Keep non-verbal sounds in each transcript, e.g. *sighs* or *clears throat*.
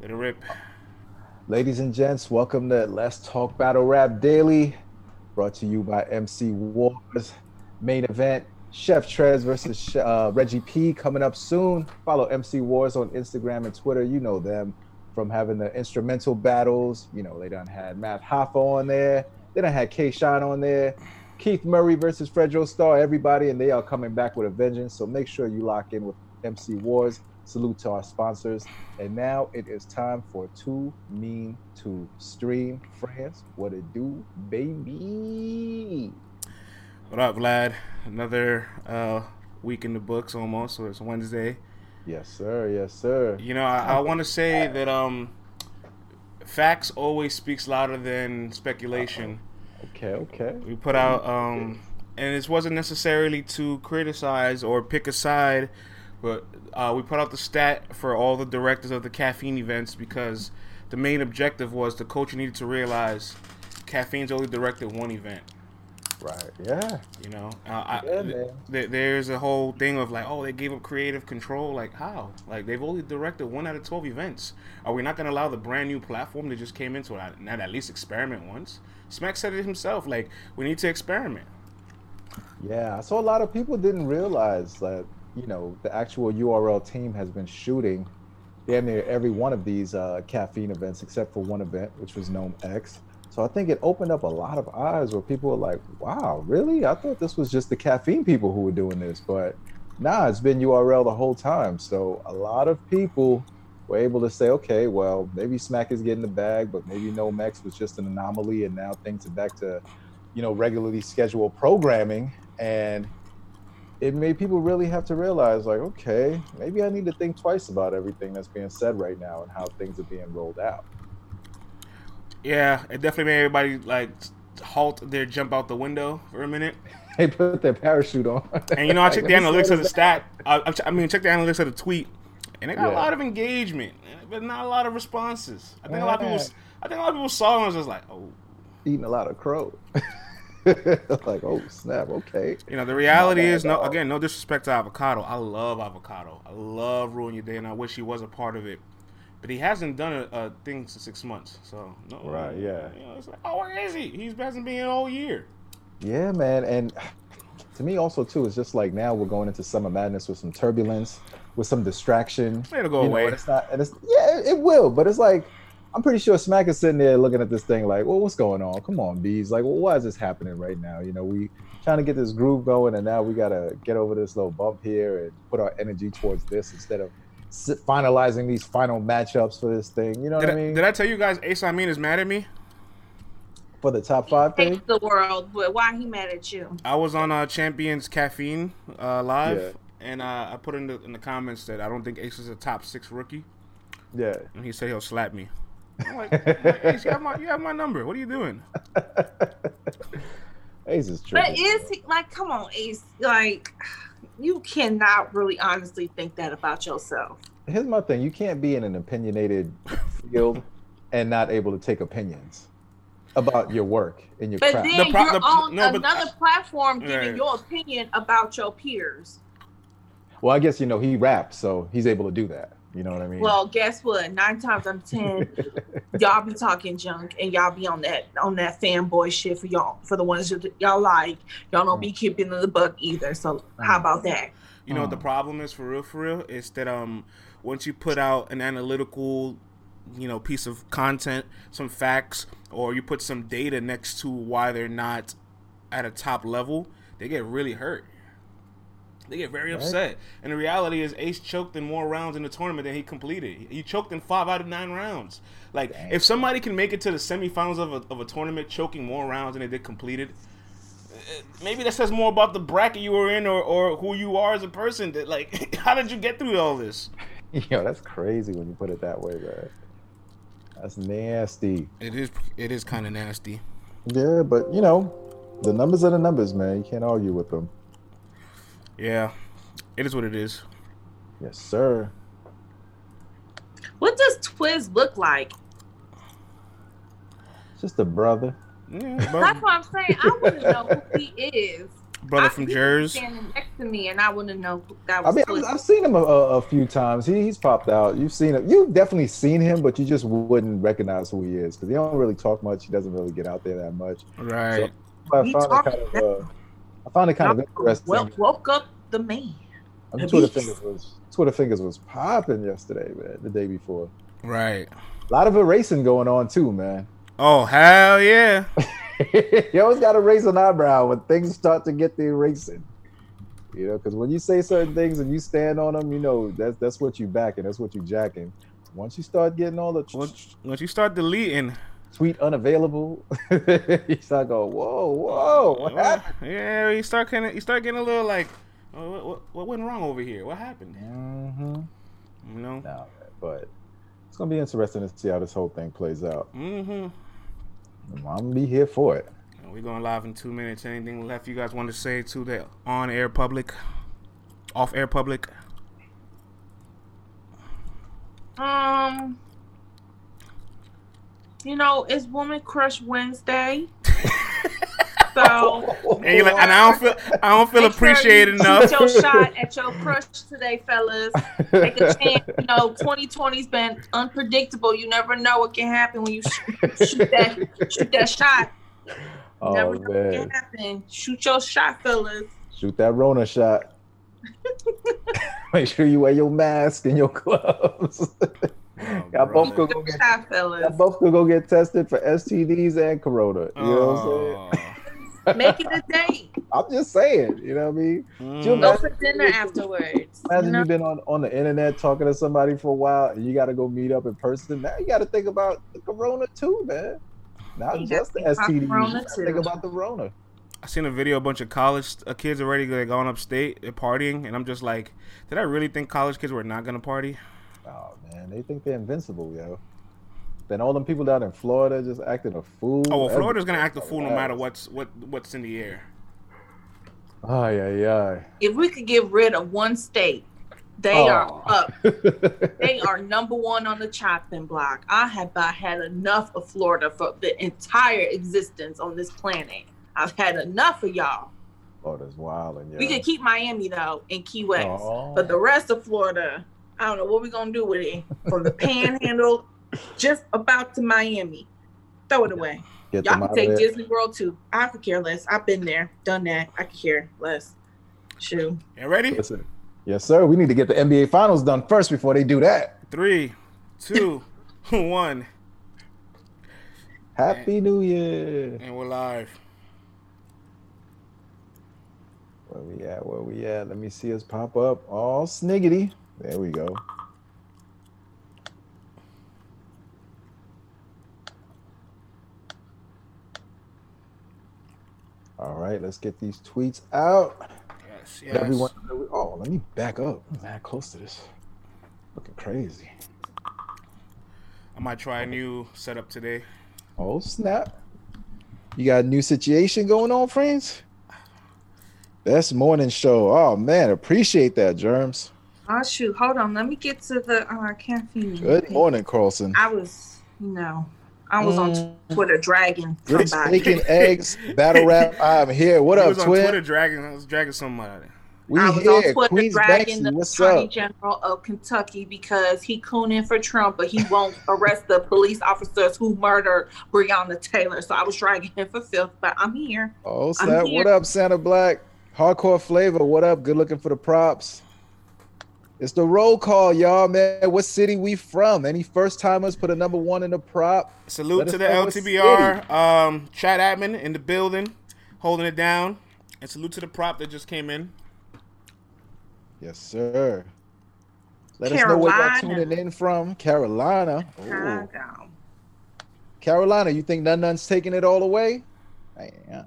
Let it rip. Ladies and gents, welcome to Let's Talk Battle Rap Daily, brought to you by MC Wars. Main event, Chef Trez versus uh, Reggie P coming up soon. Follow MC Wars on Instagram and Twitter. You know them from having the instrumental battles. You know, they done had Math Hoffa on there. They done had K Shine on there. Keith Murray versus Fredro Starr, everybody, and they are coming back with a vengeance. So make sure you lock in with MC Wars. Salute to our sponsors. And now it is time for Too Mean to Stream. France, what it do, baby? What up, Vlad? Another uh, week in the books almost. So it's Wednesday. Yes, sir. Yes, sir. You know, I, I want to say that um, facts always speaks louder than speculation. Okay, okay. We put out, um, and this wasn't necessarily to criticize or pick a side, but uh, we put out the stat for all the directors of the caffeine events because the main objective was the coach needed to realize caffeine's only directed one event. Right. Yeah. You know, uh, I, man. th- there's a whole thing of like, oh, they gave up creative control. Like, how? Like, they've only directed one out of 12 events. Are we not going to allow the brand new platform that just came into it, not at least experiment once? Smack said it himself. Like, we need to experiment. Yeah. So a lot of people didn't realize that, you know, the actual URL team has been shooting damn near every one of these uh, caffeine events except for one event, which was NOME X. So I think it opened up a lot of eyes where people were like, wow, really? I thought this was just the caffeine people who were doing this. But nah, it's been URL the whole time. So a lot of people were able to say, okay, well, maybe Smack is getting the bag, but maybe NOME X was just an anomaly. And now things are back to, you know, regularly scheduled programming. And it made people really have to realize, like, okay, maybe I need to think twice about everything that's being said right now and how things are being rolled out. Yeah, it definitely made everybody like halt their jump out the window for a minute. *laughs* They put their parachute on. And you know, I Like, checked the *laughs* analytics of the stat. I, I I mean, check the analytics of the tweet, and they got a lot of engagement, but not a lot of responses. I think a lot of people. I think a lot of people saw it and was just like, oh. eating a lot of crow. *laughs* *laughs* like, oh snap, okay. You know, the reality is, no, again, no disrespect to avocado. I love avocado. I love Ruin Your Day, and I wish he was a part of it. But he hasn't done a, a thing in six months, so no. Right, yeah. You know, it's like, oh, where is he? He hasn't been all year. Yeah, man. And to me also too, it's just like now we're going into summer madness with some turbulence, with some distraction. It'll go You know, away. and it's not and it's yeah, it, it will, but it's like I'm pretty sure Smack is sitting there looking at this thing like, well, what's going on? Come on, bees. Like, well, why is this happening right now? You know, we trying to get this groove going, and now we gotta get over this little bump here and put our energy towards this instead of finalizing these final matchups for this thing. You know Did what I, I mean? did I tell you guys Ace Amin is mad at me? for the top five thing. the world, but why he mad at you? I was on uh, Champions Caffeine uh, live, Yeah. and uh, I put in the in the comments that I don't think Ace is a top six rookie, Yeah. and he said he'll slap me. I'm like, like, Ace, you have my you have my number. What are you doing? *laughs* Ace is true. But is he like, come on, Ace? Like, you cannot really honestly think that about yourself. Here's my thing: you can't be in an opinionated field and not able to take opinions about your work and your But craft. then The pro- you're the- on no, but- another platform giving Right. your opinion about your peers. well, I guess you know he raps, so he's able to do that. You know what I mean? Well, guess what? Nine times out of ten, *laughs* y'all be talking junk and y'all be on that on that fanboy shit for y'all for the ones that y'all like. Y'all don't be mm. keeping in the buck either. So how mm. about that? You know what the Oh. problem is for real, for real, is that um once you put out an analytical, you know, piece of content, some facts, or you put some data next to why they're not at a top level, they get really hurt. They get very Right. upset. And the reality is Ace choked in more rounds in the tournament than he completed. He choked in five out of nine rounds. Like Dang. if somebody can make it to the semifinals of a, of a tournament choking more rounds than they did completed, eh, maybe that says more about the bracket you were in or, or who you are as a person. That like, *laughs* how did you get through all this? *laughs* Yo, that's crazy when you put it that way, man. That's nasty. It is it is kind of nasty. Yeah, but you know, the numbers are the numbers, man. You can't argue with them. Yeah, it is what it is. Yes, sir. What does Twiz look like? Just a brother. Yeah, *laughs* That's what I'm saying. I want to know who he is. brother I- from Jersey. Standing next to me, and I want to know who that was. I mean, I've, I've seen him a, a, a few times. He, he's popped out. You've seen him. You've definitely seen him, but you just wouldn't recognize who he is because he don't really talk much. He doesn't really get out there that much. Right. So I He found it kind of. Uh, I found it kind of interesting. Well, woke up the man. I mean, the Twitter beast. fingers was Twitter fingers was popping yesterday, man. The day before, Right. a lot of erasing going on too, man. Oh hell yeah. *laughs* you always got to raise an eyebrow when things start to get the erasing. You know, because when you say certain things and you stand on them, you know that's that's what you backing, that's what you jacking. Once you start getting all the Once, once you start deleting, tweet unavailable, *laughs* you start going, whoa, whoa, what happened? yeah, you start kind of you start getting a little like, oh, what, what what went wrong over here? What happened? Mm-hmm. You know. No, but it's gonna be interesting to see how this whole thing plays out. Mm-hmm. I'm gonna be here for it. We're going live in two minutes. Anything left you guys want to say to the on air public, off air public? Um, you know, it's Woman Crush Wednesday. *laughs* so And like, and I don't feel I don't feel make sure appreciated you enough. Shoot your shot at your crush today, fellas. Take a chance. You know, *laughs* 2020's been unpredictable. You never know what can happen when you shoot, shoot that shoot that shot. Oh never know what man, can happen. Shoot your shot, fellas. shoot that Rona shot. *laughs* Make sure you wear your mask and your gloves. Oh, Y'all both brother. could go get your shot, fellas. y'all both could go get tested for STDs and Corona. You know what I'm Oh. saying? *laughs* Make it a date. I'm just saying. You know what I mean? Mm. Jill, Go for dinner afterwards. You Imagine know? you've been on, on the internet talking to somebody for a while and you got to go meet up in person. Now you got to think about the Corona too, man. Not You just the gotta think STDs. about Corona, too. think about the Rona. I seen a video, a bunch of college uh, kids already like, going upstate, they're partying, and I'm just like, did I really think college kids were not gonna party? Oh man, they think they're invincible, yo. Then all them people down in Florida just acting a fool. Oh well, Every- Florida's gonna act a fool no matter what's what what's in the air. Oh yeah, yeah. If we could get rid of one state, they Oh. are up. *laughs* They are number one on the chopping block. I have about had enough of Florida for the entire existence on this planet. I've had enough of y'all. Oh, Florida's wild and yeah. We could keep Miami though and Key West, Aw. but the rest of Florida, I don't know what we're gonna do with it. From the Panhandle, just about to Miami, throw it away. Get Y'all can take of there. Disney World too. I could care less. I've been there, done that. I could care less. Shoot. You ready? Listen. Yes, sir. We need to get the NBA Finals done first before they do that. Three, two, *laughs* one, Happy New Year. and we're live. Where we at? Where we at? Let me see us pop up. All sniggity. There we go. All right, let's get these tweets out. Yes, Let yes. Everyone, oh, let me back up. I'm that close to this. Looking crazy. I might try a new setup today. Oh snap! You got a new situation going on, friends. Best morning show. Oh man, appreciate that, Germs. Oh shoot, hold on. Let me get to the uh, caffeine. Good morning, Carlson. I was, you know, I was on Mm. Twitter dragging Grits, somebody. bacon, *laughs* eggs, battle rap. I'm here. What I up, was on twin? Twitter dragging. I was dragging somebody. We I was here. on Twitter Queens dragging Banksy, the what's Attorney up? General of Kentucky because he cooning for Trump, but he won't arrest the police officers who murdered Breonna Taylor. So I was dragging him for filth, but I'm here. Oh I'm snap! here. What up, Santa Black? Hardcore flavor. What up? Good looking for the props. It's the roll call, y'all, man. What city we from? Any first timers put a number one in the prop? Salute Let to the know LTBR um, chat admin in the building, holding it down, and salute to the prop that just came in. Yes, sir. Let us know where y'all Carolina. tuning in from. Carolina. Ooh. Carolina, you think none none's taking it all away? Yeah.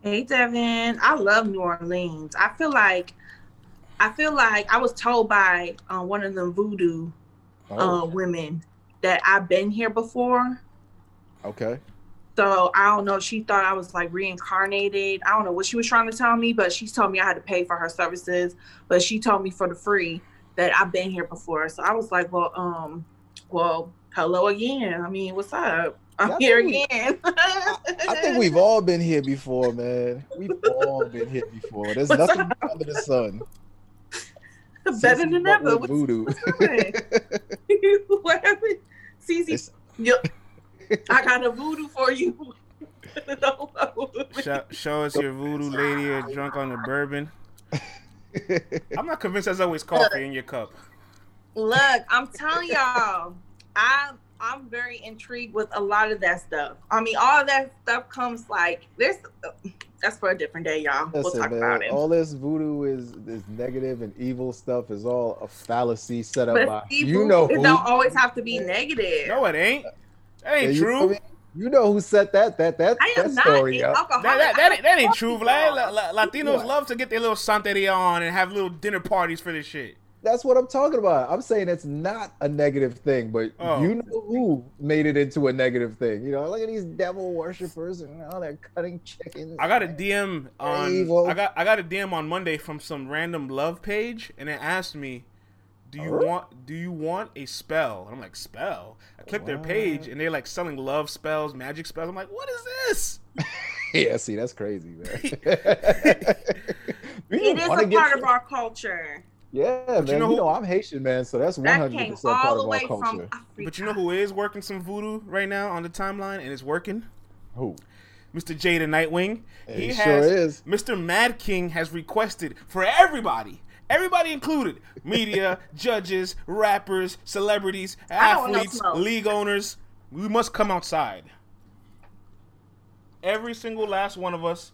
Hey Devin, I love New Orleans. I feel like I feel like I was told by uh, one of them voodoo uh, Oh, women that I've been here before. okay. So I don't know. She thought I was like reincarnated. I don't know what she was trying to tell me, but she told me I had to pay for her services. But she told me for the free that I've been here before. So I was like, well, um, well, hello again. I mean, what's up? I'm I here we- again. I think we've all been here before, man. We've all been here before. There's *laughs* What's nothing under the sun. Better Cece than ever. What's, voodoo. what's good? what happened? Cece, It's- yo, *laughs* I got a voodoo for you. *laughs* Show, show us your voodoo lady or drunk on the bourbon. *laughs* I'm not convinced there's always coffee in your cup. Look, I'm telling y'all, I'm I'm very intrigued with a lot of that stuff. I mean, all of that stuff comes like there's. That's for a different day, y'all. we'll talk man, about it. all this voodoo is is negative and evil stuff is all a fallacy set up but by see, you boo, know it who. don't always have to be negative. No, it ain't. That ain't you know true. me? You know who set that that that, I that am not story an up. alcoholic. That, that, that, ain't, that ain't true, Vlad. La, La, *laughs* Latinos What? love to get their little santeria on and have little dinner parties for this shit. That's what I'm talking about. I'm saying it's not a negative thing, but Oh. you know who made it into a negative thing. You know, look at these devil worshippers and all they're cutting chickens. I got a DM on Evil. I got I got a DM on Monday from some random love page, and it asked me, "Do you Huh? want Do you want a spell?" And I'm like, "Spell." I clicked their page, and they're like selling love spells, magic spells. I'm like, "What is this?" *laughs* yeah, see, that's crazy, man. *laughs* *laughs* Do It you is wanna a part of our culture. Yeah, man. you You know know, I'm Haitian, man, so that's 100 came percent part of the our culture. But you know who is working some voodoo right now on the timeline, and it's working. Who? Mr. J the Nightwing. He He sure has is. Mr. Mad King has requested for everybody, everybody included, media, *laughs* judges, rappers, celebrities, I don't want no athletes, league owners, we must come outside. Every single last one of us,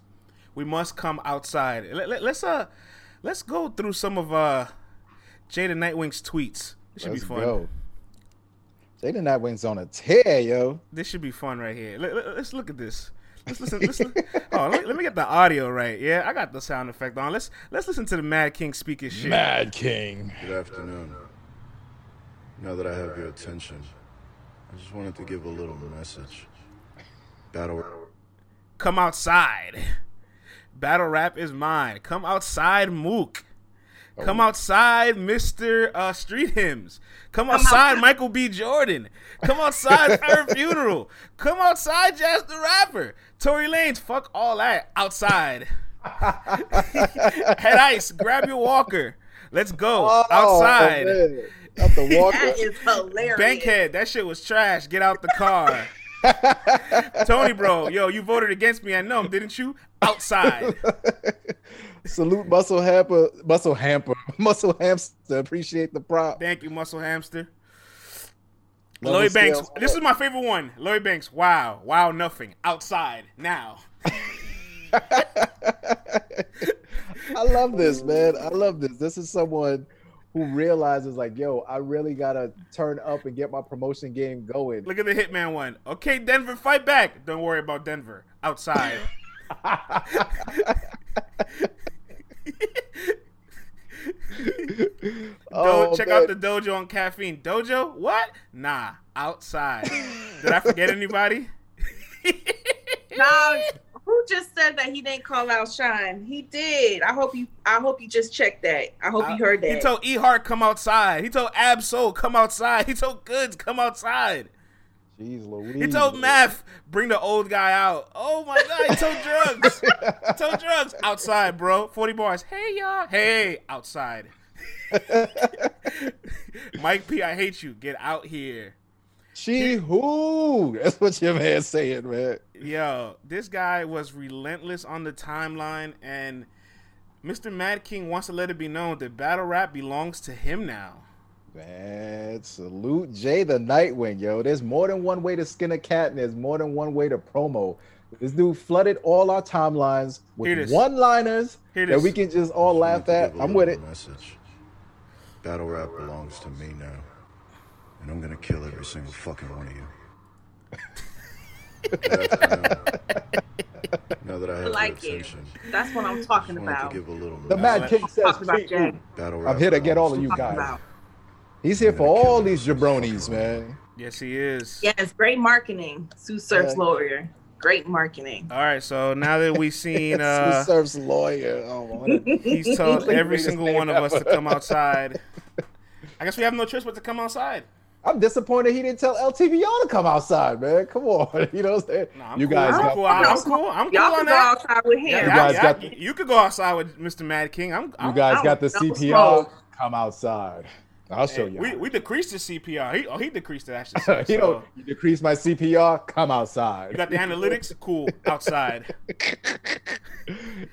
we must come outside. Let, let, us uh let's go through some of uh Jay the Nightwing's tweets. This should Let's be fun. go. Jay the Nightwing's on a tear, yo. This should be fun right here. Let, let, us look at this. Let's listen. Let's, li- oh, let me, let me get the audio right. Yeah, I got the sound effect on. Let's let's listen to the Mad King speak his shit. Mad King. Good afternoon. Now that I have your attention, I just wanted to give a little message. Battle. Come outside. Battle rap is mine. Come outside, Mook. Come Oh. outside, Mister uh, Street Hymns. Come outside, outside. Michael B. Jordan. Come outside, *laughs* Fair Funeral. Come outside, Jaz the Rapper. Tory Lanez, fuck all that. Outside. *laughs* Head Ice, grab your walker. Let's go. outside. Oh, man. Out the walker. That is hilarious. Bankhead, that shit was trash. Get out the car. *laughs* Tony, bro, yo, you voted against me. I know, didn't you? Outside. *laughs* Salute Muscle Hamper, Muscle Hamper, *laughs* Muscle Hamster. Appreciate the prop. Thank you, Muscle Hamster. Lloyd Banks. scales. This is my favorite one. Lloyd Banks. Wow. Wow, nothing. Outside. Now. I love this, man. I love this. This is someone who realizes, like, yo, I really gotta turn up and get my promotion game going. Look at the Hitman one. Okay, Denver, fight back. Don't worry about Denver. Outside. *laughs* *laughs* Oh, check man. out the dojo on caffeine. Dojo? What? Nah, outside. Did I forget anybody? *laughs* Nah, who just said that he didn't call out Shine? He did. I hope you. I hope you just checked that. I hope you heard that. He told E Hart come outside. He told Absol come outside. He told Goodz come outside. Jeez Louise. He told Math bring the old guy out. Oh my god, he told drugs. he *laughs* told drugs outside, bro. Forty bars. Hey y'all. Hey outside. *laughs* Mike P, I hate you. Get out here. She who? That's what your man's saying, man. Yo, this guy was relentless on the timeline, and Mr. Mad King wants to let it be known that battle rap belongs to him now. Man, salute Jay the Nightwing, yo. There's more than one way to skin a cat, and there's more than one way to promo. This dude flooded all our timelines with one-liners Hear that we can just all laugh at. give a I'm with it. Message. Battle rap belongs to me now, and I'm gonna kill every single fucking one of you. *laughs* Good afternoon. now that I have I like your it. That's what I'm talking about. to give a little The. Mad King says, about "Treat Battle rap I'm here to get all of you belongs to Talking guys. about. He's here I'm for all these single jabronis, man. Yes, he is. Yes, great marketing. Sue Surf's Yeah. lawyer. Great marketing. All right, so now that we've seen, *laughs* Who uh, serves lawyer? Oh, he's told every single name one of us to come outside. I guess we have no choice but to come outside. I'm disappointed he didn't tell LTVO to come outside, man. Come on, *laughs* you know what I'm saying? Nah, I'm you cool. guys I'm got cool. I'm cool. I'm cool Y'all on can go that. outside with him. Yeah, You guys yeah, got- you could go outside with Mr. Mad King. I'm, you I'm guys I got the CPR. Come outside. I'll show you. we, we decreased the CPR. He, oh, he decreased it actually. *laughs* So, you know, you decrease my CPR. Come outside. you got the analytics. Cool. Outside. *laughs*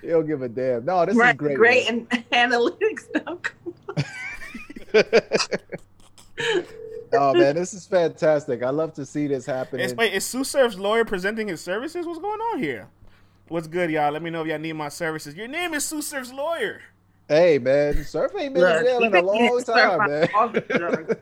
he don't give a damn. No, this right, is great. great and analytics. stuff. Oh man, this is fantastic. I love to see this happening. Is, wait, is Sue Surf's lawyer presenting his services? What's going on here? What's good, y'all? Let me know if y'all need my services. Your name is Sue Surf's lawyer. Hey man, Surf ain't been in jail in a long *laughs* time, man. by all the drugs.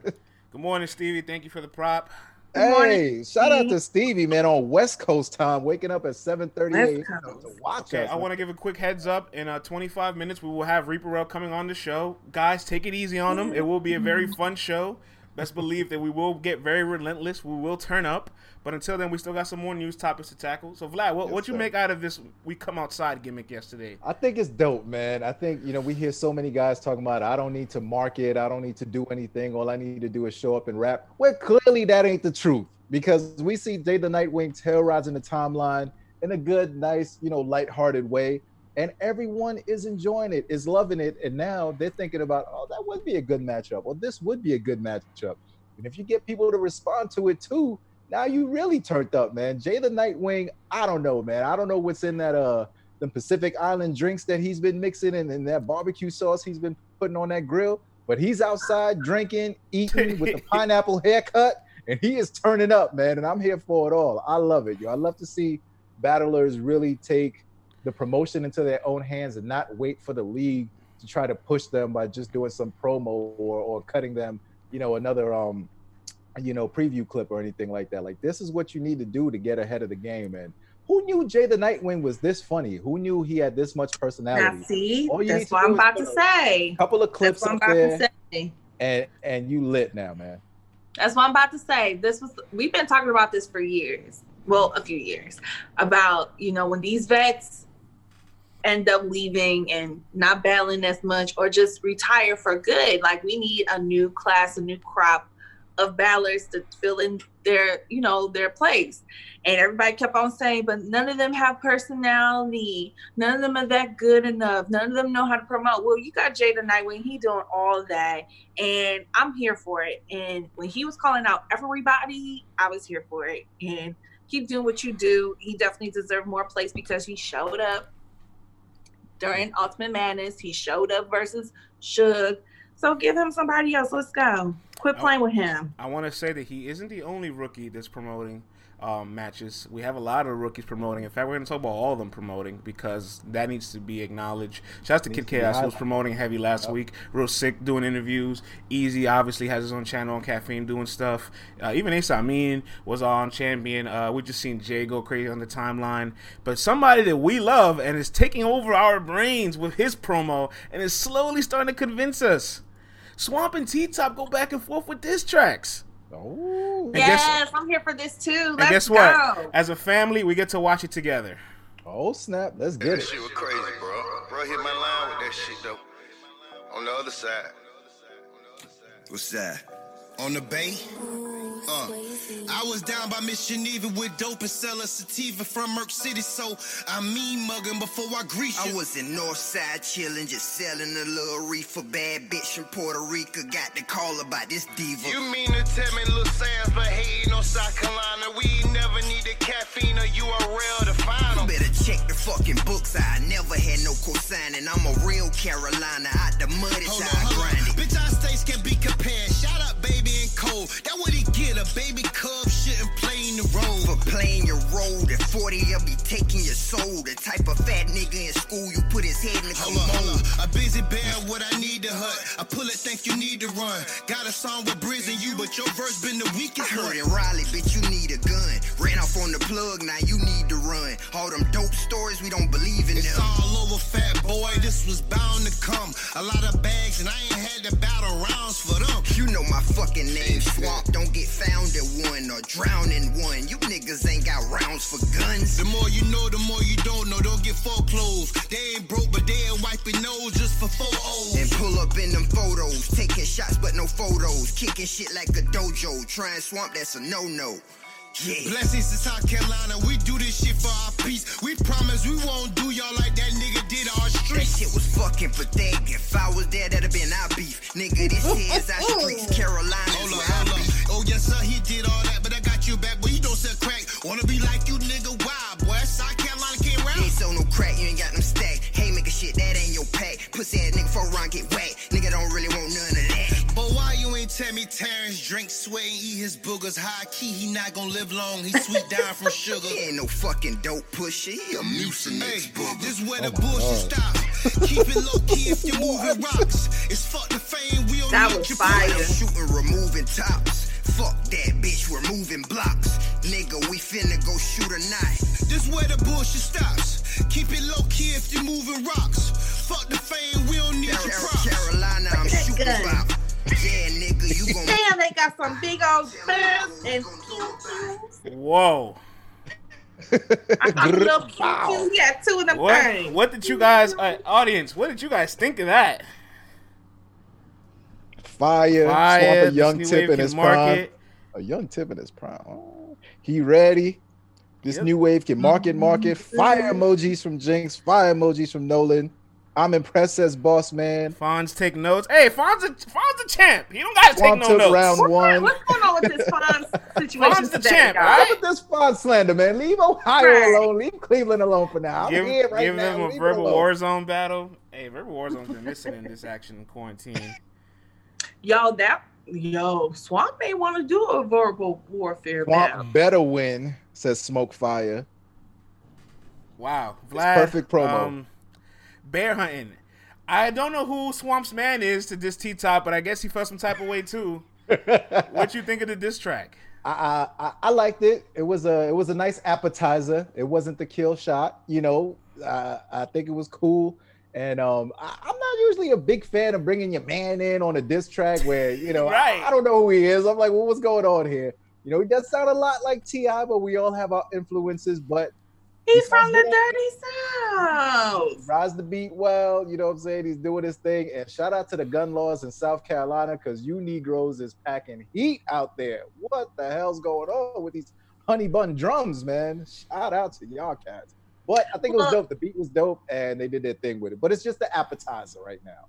Good morning, Stevie. Thank you for the prop. Good morning, Hey, shout out to Stevie, man, on West Coast time, waking up at 7:30 West a.m. To watch Okay, us. I want to give a quick heads up. In uh, 25 minutes, we will have Reaper Rail coming on the show. Guys, take it easy on him. It will be a very fun show. Best believe that we will get very relentless. We will turn up. But until then, we still got some more news topics to tackle. So, Vlad, what Yes, what you make out of this "We Come Outside" gimmick yesterday? I think it's dope, man. I think you know we hear so many guys talking about I don't need to market, I don't need to do anything. All I need to do is show up and rap. Well, clearly that ain't the truth because we see Jay the Nightwing terrorizing the timeline in a good, nice, you know, lighthearted way, and everyone is enjoying it, is loving it, and now they're thinking about, oh, that would be a good matchup, or this would be a good matchup. And if you get people to respond to it too, now you really turned up, man. Jay the Nightwing, I don't know, man. I don't know what's in that uh the Pacific Island drinks that he's been mixing and, and that barbecue sauce he's been putting on that grill. But he's outside drinking, eating with the *laughs* pineapple haircut, and he is turning up, man. And I'm here for it all. I love it, yo. I love to see battlers really take the promotion into their own hands and not wait for the league to try to push them by just doing some promo or, or cutting them, you know, another um, you know, preview clip or anything like that. Like this is what you need to do to get ahead of the game. And who knew Jay the Nightwing was this funny? Who knew he had this much Now, personality? see, you need that's what I'm about to say. a- couple of That's clips what I'm about there, to say. and and you lit now, man. That's what I'm about to say. This was we've been talking about this for years. Well, a few years about you know when these vets end up leaving and not battling as much or just retire for good. Like we need a new class, a new crop of battlers to fill in their you know their place. And everybody kept on saying, but none of them have personality. None of them are that good enough. None of them know how to promote. Well, you got Jay the Nightwing. He doing all that and I'm here for it. And when he was calling out everybody, I was here for it. And keep doing what you do. He definitely deserved more place because he showed up during Ultimate Madness. He showed up versus Suge. So give him somebody else. Let's go. Quit playing with him. I want to say that he isn't the only rookie that's promoting um, matches. We have a lot of rookies promoting. In fact, we're going to talk about all of them promoting because that needs to be acknowledged. Shout out to Kid Chaos, who was promoting heavy last Yep. week. Real sick doing interviews. Easy obviously has his own channel on Caffeine doing stuff. Uh, even Ace Amin was on Champion. Uh, we just seen Jay go crazy on the timeline. But somebody that we love and is taking over our brains with his promo and is slowly starting to convince us. Swamp and T Top go back and forth with diss tracks. Oh, And guess- yes, I'm here for this too. Let's guess go. what? As a family, we get to watch it together. oh snap! Let's get That it. shit was crazy, bro. Bro hit my line with that shit though. On the other side. What's that? On the bay? Uh, I was down by Miss Geneva with dope and selling sativa from Merc City, so I mean mugging before I grease you. I was in Northside chillin', just selling a little reefer. Bad bitch from Puerto Rico got the call about this diva. You mean to tell me Lil Sam's but hating on South Carolina? We never need needed caffeine or URL to find You them. better check the fucking books. I never had no cosigning. I'm a real Carolina. Out the mud, it's how I grind it. Bitch, our states can be compared. Baby. That what he get. A baby cub shouldn't play in the role. For playing your role, at 40, they'll be taking your soul. The type of fat nigga in school, you put his head in the Hold commode. up. A busy bear, what I need to hut. I pull it, think you need to run. Got a song with Briz and you, but your verse been the I weakest heard in Raleigh, bitch, you need a gun. Ran off on the plug, now you need to run. All them dope stories, we don't believe in It's them. all over, fat boy. This was bound to come. A lot of bags, and I ain't had to battle rounds for them. You know my fucking name, swamp, don't get found in one or drown in one. You niggas ain't got rounds for guns. The more you know, the more you don't know. Don't get foreclosed. They ain't broke, but they ain't wiping nose just for photos. And pull up in them photos, taking shots but no photos, kicking shit like a dojo. Trying swamp, that's a no-no. Yeah. Blessings to South Carolina. We do this shit for our peace. We promise we won't do y'all like that nigga did our That shit was fucking pathetic. If I was there, that'd have been our beef. Nigga, this *laughs* here is our streets. Carolina Hold is up, hold be. up. Oh yes, sir, he did all that, but I got you back. But you don't sell crack. Wanna be like you, nigga? Why, boy? South Carolina came You round. ain't sold no crack, you ain't got them stack. Hey, make a shit, that ain't your pack. Pussy ass nigga, for run, get whack. Tell me Terrence drink, sweat, and eat his boogers? High key, he not gonna live long. He sweet *laughs* down from sugar. He ain't no fucking dope pusher. He a Hey, booger. this where Oh the bullshit stops. Keep it low key if you're moving rocks. It's fuck the fame, we don't That need was your fire. I'm shooting, removing tops. Fuck that bitch, we're moving blocks. Nigga, we finna go shoot a night. This where the bullshit stops. Keep it low key if you're moving rocks. Fuck the fame, we don't need your Car- props. Carolina, I'm shooting about. Yeah, nigga, you gon' Damn, they got some big old guns and pew pews. Whoa. I got a little pew pew. Two of them What? things. What did you guys, uh, audience? What did you guys think of that? Fire, Fire, a young tip in his market. prime. A young tip in his prime. Oh, he ready. This Yep. new wave can market, market. Fire emojis from Jinx. Fire emojis from Nolan. I'm impressed as boss man. Fonz take notes. Hey, Fonz a Fonz a champ. He don't gotta take Swamp no took notes. round What's, one. what's going on with this Fonz *laughs* situation Fonz the today, champ, guys? right? Look at this Fonz slander, man. Leave Ohio Right. alone. Leave Cleveland alone for now. I'm Give, here right give now. them a Leave verbal war zone battle. Hey, verbal Warzone's been missing in this action in quarantine. Yo, that yo, Swamp may want to do a verbal warfare battle. Swamp better win, says Smoke Fire. Wow, It's perfect promo. Um, bear hunting. I don't know who Swamp's man is to this T top, but I guess he felt some type of way too. *laughs* what you think of the diss track? I, I I liked it. It was a it was a nice appetizer. It wasn't the kill shot, you know. Uh, I think it was cool. And um, I, I'm not usually a big fan of bringing your man in on a diss track where you know *laughs* Right. I, I don't know who he is. I'm like, well, what's going on here? You know, he does sound a lot like Ti, but we all have our influences. But He's He from the. Dirty South. rise the beat well. You know what I'm saying? He's doing his thing. And shout out to the gun laws in South Carolina because you Negroes is packing heat out there. What the hell's going on with these honey bun drums, man? Shout out to y'all cats. But I think it was Well- dope. The beat was dope, and they did their thing with it. But it's just the appetizer right now.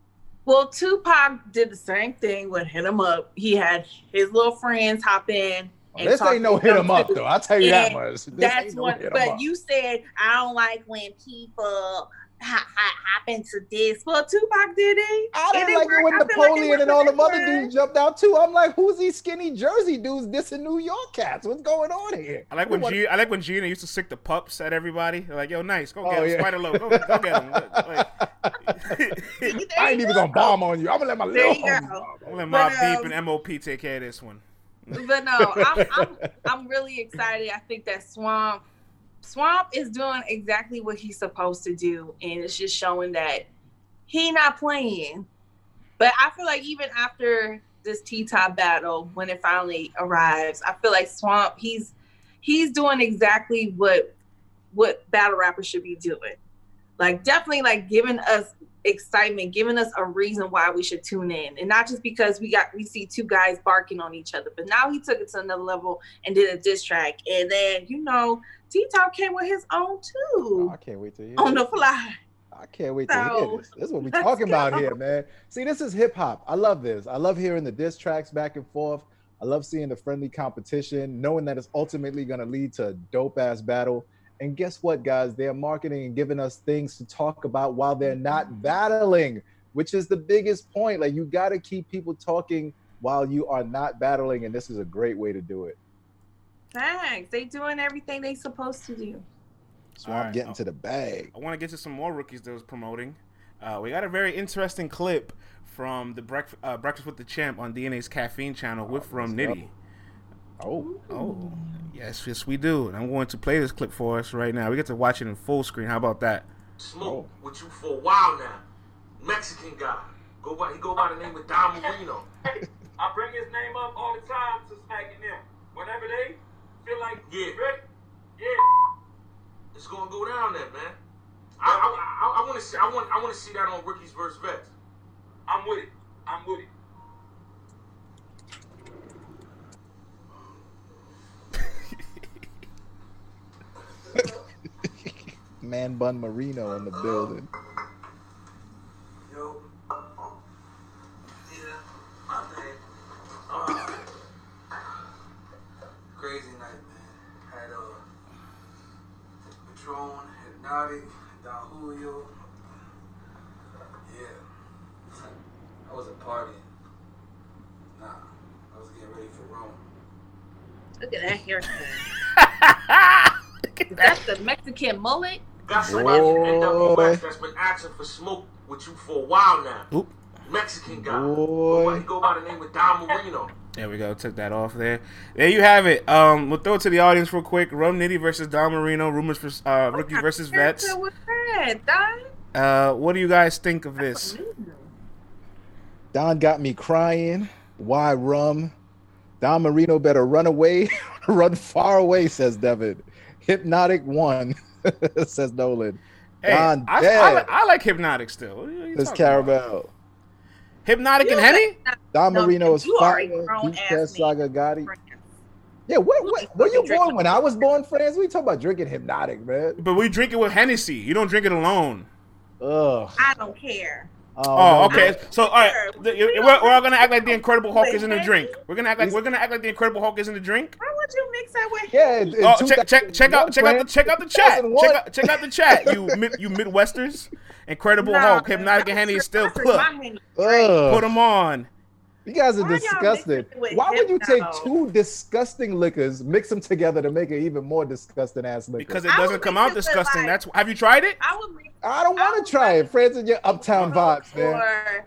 Well, Tupac did the same thing with Hit 'em Up. He had his little friends hop in. Oh, and this ain't no to hit them 'em up too. though. I'll tell you that much. This That's ain't no what. But you said I don't like when people ha- ha- hop into this. Well, Tupac did it. I didn't and like it when worked. I feel like it Napoleon and all the other dudes jumped out too. I'm like, who's these skinny Jersey dudes dissing New York cats? What's going on here? I like when What- G, I like when Gina used to sick the pups at everybody. They're like, yo, nice, go Oh, get him, yeah. Spider Loc, go, go get him. *laughs* Like, *laughs* I ain't you even gonna bomb on you. I'm gonna let my There little go. I'm gonna let But, Mob um, Deep and MOP take care of this one. But no, I'm, I'm I'm really excited. I think that Swamp Swamp is doing exactly what he's supposed to do, and it's just showing that he not playing. But I feel like even after this T top battle, when it finally arrives, I feel like Swamp he's he's doing exactly what what battle rappers should be doing. Like definitely like giving us excitement, giving us a reason why we should tune in. And not just because we got we see two guys barking on each other, but now he took it to another level and did a diss track. And then, you know, T Top came with his own Oh, too I can't wait to hear on the fly. I can't wait to hear this. This is what we're talking about here, man. See, this is hip hop. I love this. I love hearing the diss tracks back and forth. I love seeing the friendly competition, knowing that it's ultimately going to lead to a dope ass battle. And guess what, guys? They're marketing and giving us things to talk about while they're not battling, which is the biggest point. Like, you got to keep people talking while you are not battling. And this is a great way to do it. Thanks. They doing everything they supposed to do. Swamp All right. getting to the bag. I want to get to some more rookies that was promoting. Uh, we got a very interesting clip from the Breakfast, uh, Breakfast with the Champ on DNA's Caffeine channel with from let's go. Nitty. Oh, Oh, yes, yes, we do. And I'm going to play this clip for us right now. We get to watch it in full screen. How about that? Smoke with you for a while now. Mexican guy. Go by he go by the name of Don Marino. *laughs* I bring his name up all the time to smacking them. Whenever they feel like Yeah. ready, yeah. It's gonna go down there, man. I I, I, I want to see I want I want to see that on rookies versus vets. I'm with it. I'm with it. Man Bun Marino in the building. Yo. Yeah, my bad. Uh, crazy night, man. Had uh, Patron, Hpnotiq, Don Julio. Yeah. I wasn't partying. Nah, I was getting ready for Rome. Look at that haircut. *laughs* Is that the Mexican mullet? Got somebody in Boy. NWX that's been asking for smoke with you for a while now. Oop. Mexican guy. Boy. He go by the name of Don Marino. There we go. Took that off there. There you have it. Um, we'll throw it to the audience real quick. Rum Nitty versus Don Marino. Rumors for uh, rookie versus vets. Haircut was that, Don? Uh, what do you guys think of this? Don got me crying. Why rum? Don Marino better run away, *laughs* run far away, says Devin. Hpnotiq one, *laughs* *laughs* says Nolan. Hey, Don I, I, dead, I like Hpnotiq still. What are you says talking about? Hpnotiq You and Henny? Don No, Marino is you are fire. grown Deep ass Test man. Saga Gotti. Yeah, what, what, were you born when I was born, friends? We talk about drinking Hpnotiq, man. But we drink it with Hennessy. You don't drink it alone. Ugh. I don't care. Oh, no, okay. man. So, all right, the- We we're, we're all gonna act like the Incredible Hulk is in the drink. We're gonna act like we're gonna act like the Incredible Hulk is in the drink. Why would you mix that with Yeah, in- in Oh, check check check out check out the check out the chat. Check out check out the chat. You mid, you Midwesters, Incredible Nah, Hulk, man, Hpnotiq and Henny is still for- cooked. my Henny drink. Ugh. Put them on. You guys are Why disgusting. mixing Why would you take two disgusting liquors, mix them together to make an even more disgusting ass liquor? Because it doesn't come out disgusting. like- That's have you tried it? I would mix I don't want to try it. rather- Friends in your uptown vibes, man. or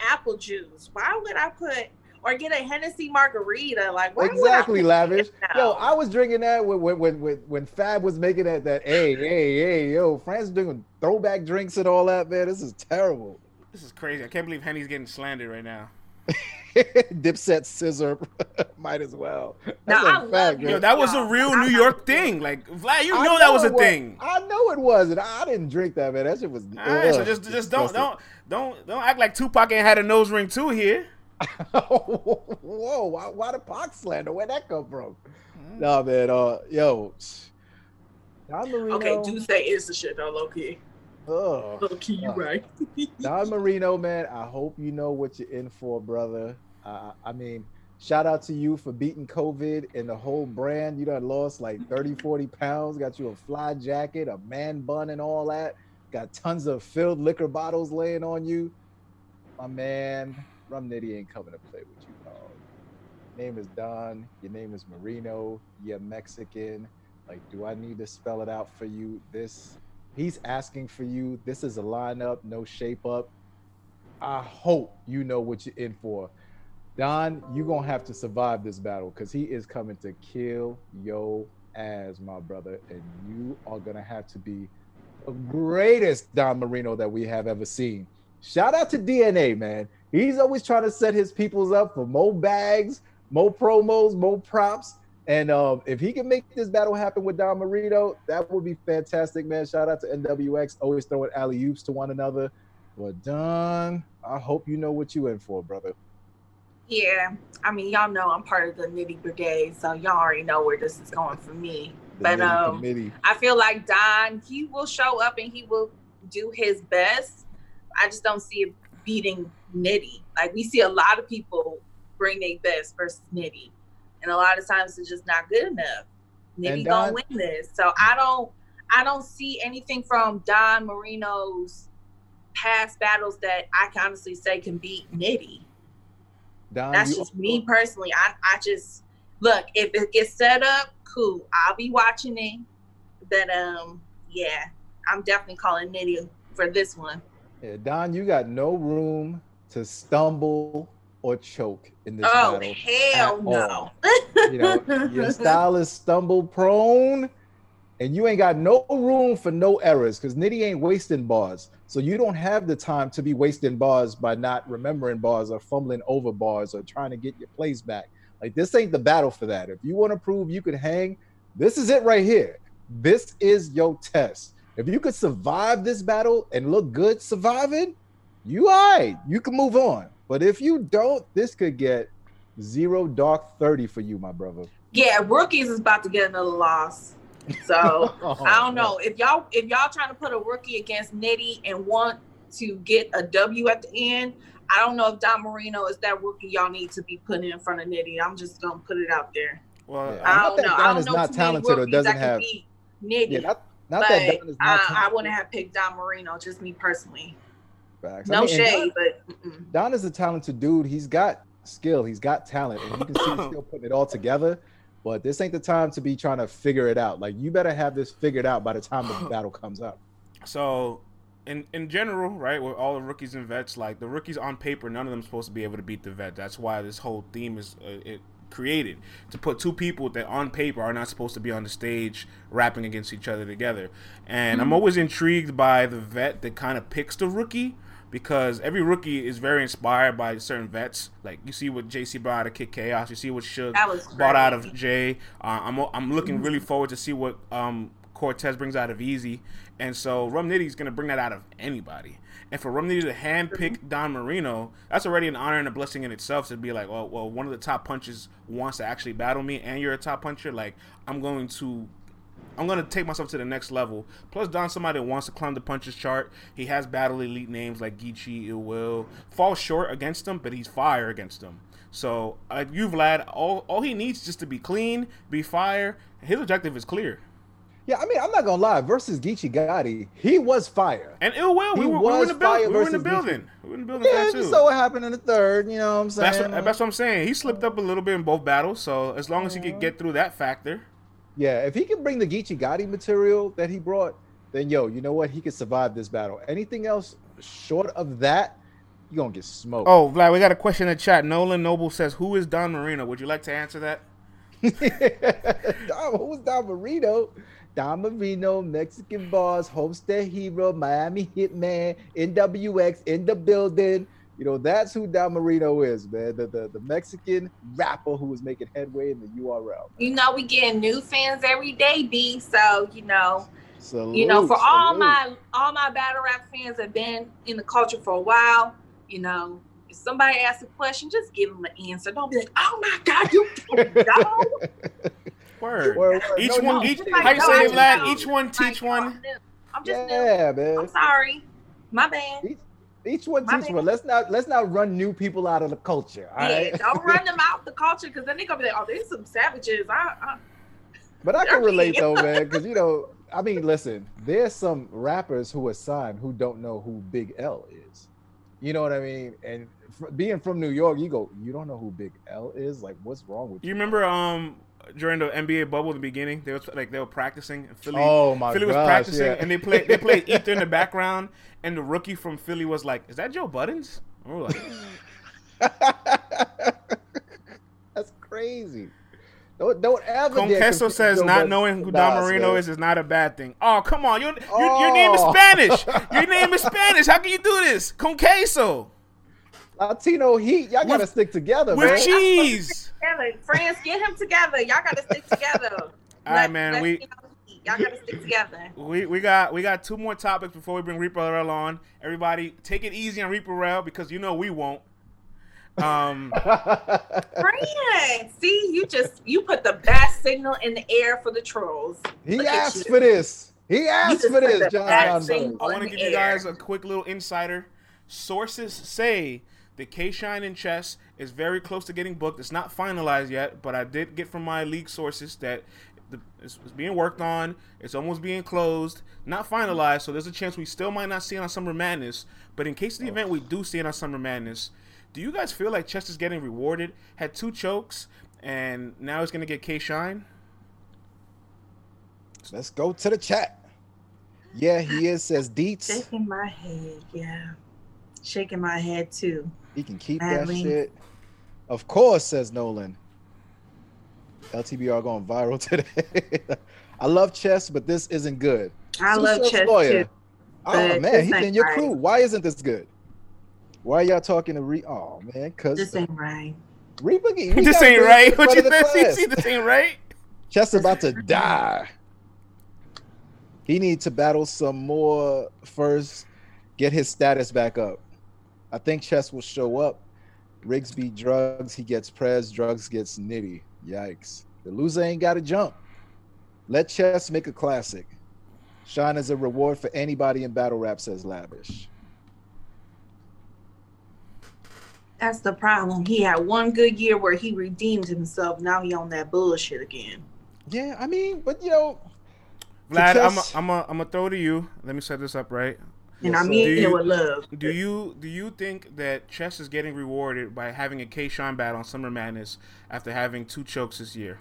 apple juice. Why would I put or get a Hennessy margarita? Like why Exactly, would I lavish. Yo, I was drinking that when when when when, when Fab was making that that hey hey hey yo, France doing throwback drinks and all that, man. This is terrible. This is crazy. I can't believe Henny's getting slandered right now. *laughs* Dipset scissor, *laughs* might as well. That's Now, a I fact, it. Yo, that was a real New York thing. Like Vlad, you I know that was a was. thing. I know it was, and I didn't drink that, man. That shit was. All right, so ugh, just just don't don't don't don't act like Tupac ain't had a nose ring too here. *laughs* Whoa, why, why the Pac slander? Where'd that come from? No, man. Uh, yo, Don Marino. Okay, do say it's the shit though, low key. Ugh. Low key, you right. *laughs* Don Marino, man. I hope you know what you're in for, brother. Uh, I mean, shout out to you for beating COVID and the whole brand. You done lost like 30, 40 pounds. Got you a fly jacket, a man bun, and all that. Got tons of filled liquor bottles laying on you. My man, Rum Nitty ain't coming to play with you, dog. Name is Don. Your name is Marino. You're Mexican. Like, do I need to spell it out for you? This, he's asking for you. This is a lineup, no shape up. I hope you know what you're in for. Don, you're gonna have to survive this battle because he is coming to kill your ass, my brother. And you are gonna have to be the greatest Don Marino that we have ever seen. Shout out to DNA, man. He's always trying to set his peoples up for more bags, more promos, more props. And um, if he can make this battle happen with Don Marino, that would be fantastic, man. Shout out to NWX, always throwing alley oops to one another. But Don, I hope you know what you in for, brother. Yeah, I mean, y'all know I'm part of the Nitty Brigade, so y'all already know where this is going for me. But, um, committee. I feel like Don, he will show up and he will do his best. I just don't see it beating Nitty. Like we see a lot of people bring their best versus Nitty, and a lot of times it's just not good enough. Nitty And gonna win this, so I don't, I don't see anything from Don Marino's past battles that I can honestly say can beat Nitty. Don, That's just me personally. I, I just look if it gets set up, cool. I'll be watching it. But um, yeah, I'm definitely calling Nitty for this one. Yeah, Don, you got no room to stumble or choke in this oh battle. hell no! You know, your *laughs* style is stumble prone. and you ain't got no room for no errors because Nitty ain't wasting bars. So you don't have the time to be wasting bars by not remembering bars or fumbling over bars or trying to get your plays back. Like this ain't the battle for that. If you want to prove you can hang, this is it right here. This is your test. If you could survive this battle and look good surviving, you all right. You can move on. But if you don't, this could get zero dark 30 for you, my brother. Yeah, rookies is about to get another loss. So Oh, *laughs* I don't know oh, if y'all if y'all trying to put a rookie against Nitty and want to get a W at the end. I don't know if Don Marino is that rookie y'all need to be putting in front of Nitty. I'm just gonna put it out there. Well, Yeah. I Not don't that know. Don I don't is know not too talented many or rookies doesn't that have- can beat Nitty. Yeah, not, not but that Don is not I, I talented. wouldn't have picked Don Marino. Just me personally. Facts. I No mean, and shade, but mm-mm. Don is a talented dude. He's got skill. He's got talent, and you can see he's *laughs* still putting it all together. But this ain't the time to be trying to figure it out. Like you better have this figured out by the time the *gasps* battle comes up. So, in in general, right, with all the rookies and vets, like the rookies on paper, none of them supposed to be able to beat the vet. That's why this whole theme is uh, it created to put two people that on paper are not supposed to be on the stage rapping against each other together. And I'm always intrigued by the vet that kind of picks the rookie. Because every rookie is very inspired by certain vets. Like you see what JC brought out of Kick Chaos, you see what Suge brought out of. Jay. Uh, I'm I'm looking really forward to see what um, Cortez brings out of Easy, and so Rum Nitty's gonna bring that out of anybody. And for Rum Nitty to handpick Don Marino, that's already an honor and a blessing in itself to be like, well, well, one of the top punches wants to actually battle me, and you're a top puncher. Like I'm going to. I'm gonna take myself to the next level. Plus, Don's somebody that wants to climb the punches chart. He has battle elite names like Geechee, Ill Will. Falls short against them, but he's fire against them. So, like you, Vlad, all, all he needs just to be clean, be fire. His objective is clear. Yeah, I mean, I'm not gonna lie. Versus Geechee Gotti, he was fire. And ill will, we were, we were in was the building. fire We were in the building. We were in the building Yeah, too. saw what happened in the third. You know what I'm saying? that's what, that's what I'm saying. He slipped up a little bit in both battles. So as long as he could get through that factor, Yeah, if he can bring the Geechee Gotti material that he brought, then yo, you know what? He could survive this battle. Anything else short of that, you're gonna get smoked. Oh, Vlad, we got a question in the chat. Nolan Noble says, "Who is Don Marino?" Would you like to answer that? *laughs* Don, who's Don Marino? Don Marino, Mexican boss, Homestead hero, Miami hitman, NWX in the building. You know, that's who Don Marino is, man. The, the, the Mexican rapper who was making headway in the URL. you know we getting new fans every day, B. So you know, Salute, you know, for all my all my battle rap fans that been in the culture for a while, you know, if somebody asks a question, just give them an answer. Don't be like, "Oh my God, you *laughs* don't know." Word. Word, word. Each No, one, no, each, just like, how you no, say I it, just Each one teach Like, one. I'm just new. Yeah, man. I'm sorry. My bad. Each, each one My teach bad. one. Let's not let's not run new people out of the culture. All yeah, right. don't run them *laughs* out the culture because then they're gonna be like, "Oh, there's some savages." I, I, But I can relate though, man, because *laughs* you know, I mean, listen, there's some rappers who are signed who don't know who Big L is. You know what I mean? And fr- being from New York, you go, you don't know who Big L is? Like, what's wrong with You you? remember um during the NBA bubble in the beginning, they was like they were practicing. And Philly, Oh my Philly was practicing, yeah. and they played they played *laughs* Ether in the background, and the rookie from Philly was like, "Is that Joe Buttons?" And we're like, *laughs* That's crazy. Don't don't ever. dare Conquesto says Joe not Budden knowing who Don Marino is is not a bad thing. Oh come on, your your, your name is Oh. Spanish. Your name is *laughs* Spanish. How can you do this, Conquesto? Latino Heat, y'all gotta With- stick together, With man. cheese. together. Friends, get him together. Y'all gotta stick together. *laughs* All right, man. We y'all gotta stick together. we we got we got two more topics before we bring Reaper Rail on. Everybody, take it easy on Reaper Rail because you know we won't. Um. *laughs* Friends, see, you just you put the best signal in the air for the trolls. he Look asked for this. He asked for this, John best John thing Burns. I want to give you guys air. a quick little insider. Sources say that K Shine in chess is very close to getting booked. It's not finalized yet, but I did get from my league sources that the, it's, it's being worked on. It's almost being closed, not finalized. So there's a chance we still might not see it on Summer Madness. But in case of the oh. event we do see it on Summer Madness, do you guys feel like chess is getting rewarded? Had two chokes, and now it's gonna get K Shine. Let's go to the chat. Yeah, he is, says Deets. Shaking my head, yeah. Shaking my head too. He can keep Madly. that shit. Of course, says Nolan. LTBR going viral *laughs* today. I love chess, but this isn't good. I Sue love chess lawyer. too. Oh man, he's in your right. crew. Why isn't this good? Why are y'all talking to Re? Oh man, cause This ain't right. Reba, we *laughs* this gotta ain't right. the What you of the said, class. CC? This ain't right. *laughs* Chess about to die. He needs to battle some more first, get his status back up. I think Chess will show up. Riggs beat drugs, he gets Prez, drugs gets nitty. Yikes. The loser ain't got to jump. Let Chess make a classic. Shine as a reward for anybody in battle rap, says Lavish. That's the problem. He had one good year where he redeemed himself. Now he on that bullshit again. Yeah, I mean, but you know, Vlad, I'm Chess- a, I'm a, I'm gonna throw to you. Let me set this up right. And Yes, I mean it you- with love. Do you do you think that Chess is getting rewarded by having a K Shine battle on Summer Madness after having two chokes this year?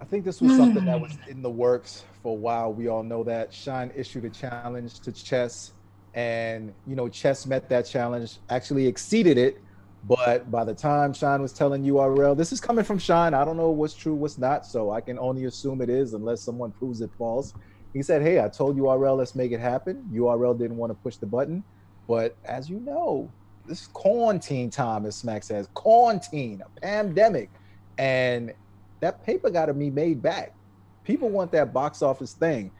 I think this was something that was *sighs* in the works for a while. We all know that Shine issued a challenge to Chess, and you know Chess met that challenge, actually exceeded it. But by the time Shine was telling URL, this is coming from Shine. I don't know what's true, what's not, so I can only assume it is unless someone proves it false. He said, "Hey, I told URL, let's make it happen." URL didn't want to push the button, but as you know, this is quarantine time, as Smack says, quarantine, a pandemic, and that paper got to be made back. People want that box office thing.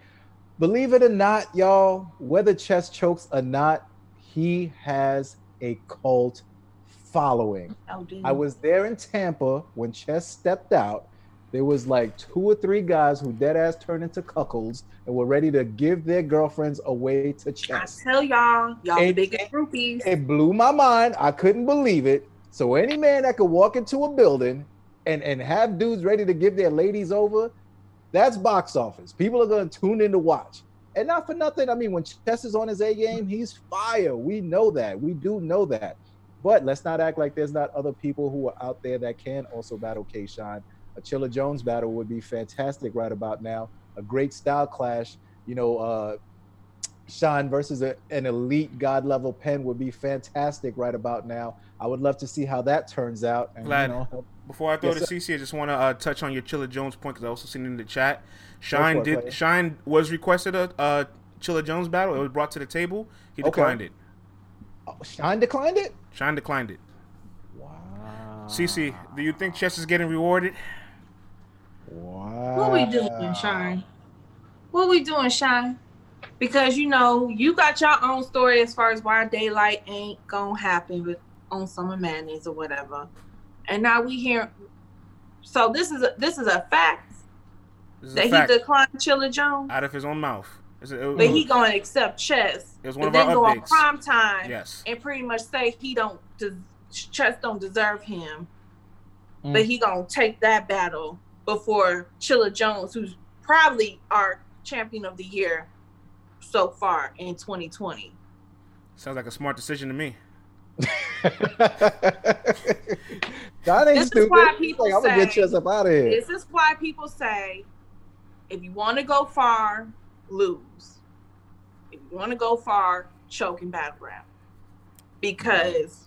Believe it or not, y'all, whether Chess chokes or not, he has a cult following. Oh. I was there in Tampa when Chess stepped out. There was like two or three guys who dead ass turned into cuckolds and were ready to give their girlfriends away to chess. I tell y'all, y'all the It- biggest groupies. It blew my mind. I couldn't believe it. So any man that could walk into a building and and have dudes ready to give their ladies over, that's box office. People are gonna tune in to watch. And not for nothing. I mean, when Chess is on his A game, he's fire. We know that. We do know that. But let's not act like there's not other people who are out there that can also battle K Shine. A Chilla Jones battle would be fantastic right about now. A great style clash. You know, uh, Sean versus a, an elite god level pen would be fantastic right about now. I would love to see how that turns out. And, Vlad, you know, Before I throw Yes, to. CC, I just want to uh, touch on your Chilla Jones point because I also seen it in the chat. Shine for it, did. Shine was requested a uh, Chilla Jones battle. It was brought to the table. He Okay. declined it. oh, Sean declined it. Shine declined it. Wow. CC, do you think Chess is getting rewarded? Wow. What we doing, Shine? What we doing, Shine? Because you know you got your own story as far as why daylight ain't gonna happen with on Summer Madness or whatever, and now we hear. So this is a, this is a fact is that a fact. he declined Chilla Jones, out of his own mouth. It's a- it, but he gonna accept chess. It was one and of our then go on updates. prime time yes. and pretty much say he don't des- chess don't deserve him, Mm. but he gonna take that battle before Chilla Jones, who's probably our champion of the year so far in 2020. Sounds like a smart decision to me. *laughs* That ain't This is why people like, I'm gonna get say- Chess up out of here. This is why people say, if you want to go far, lose. If you want to go far, choke in battle rap, because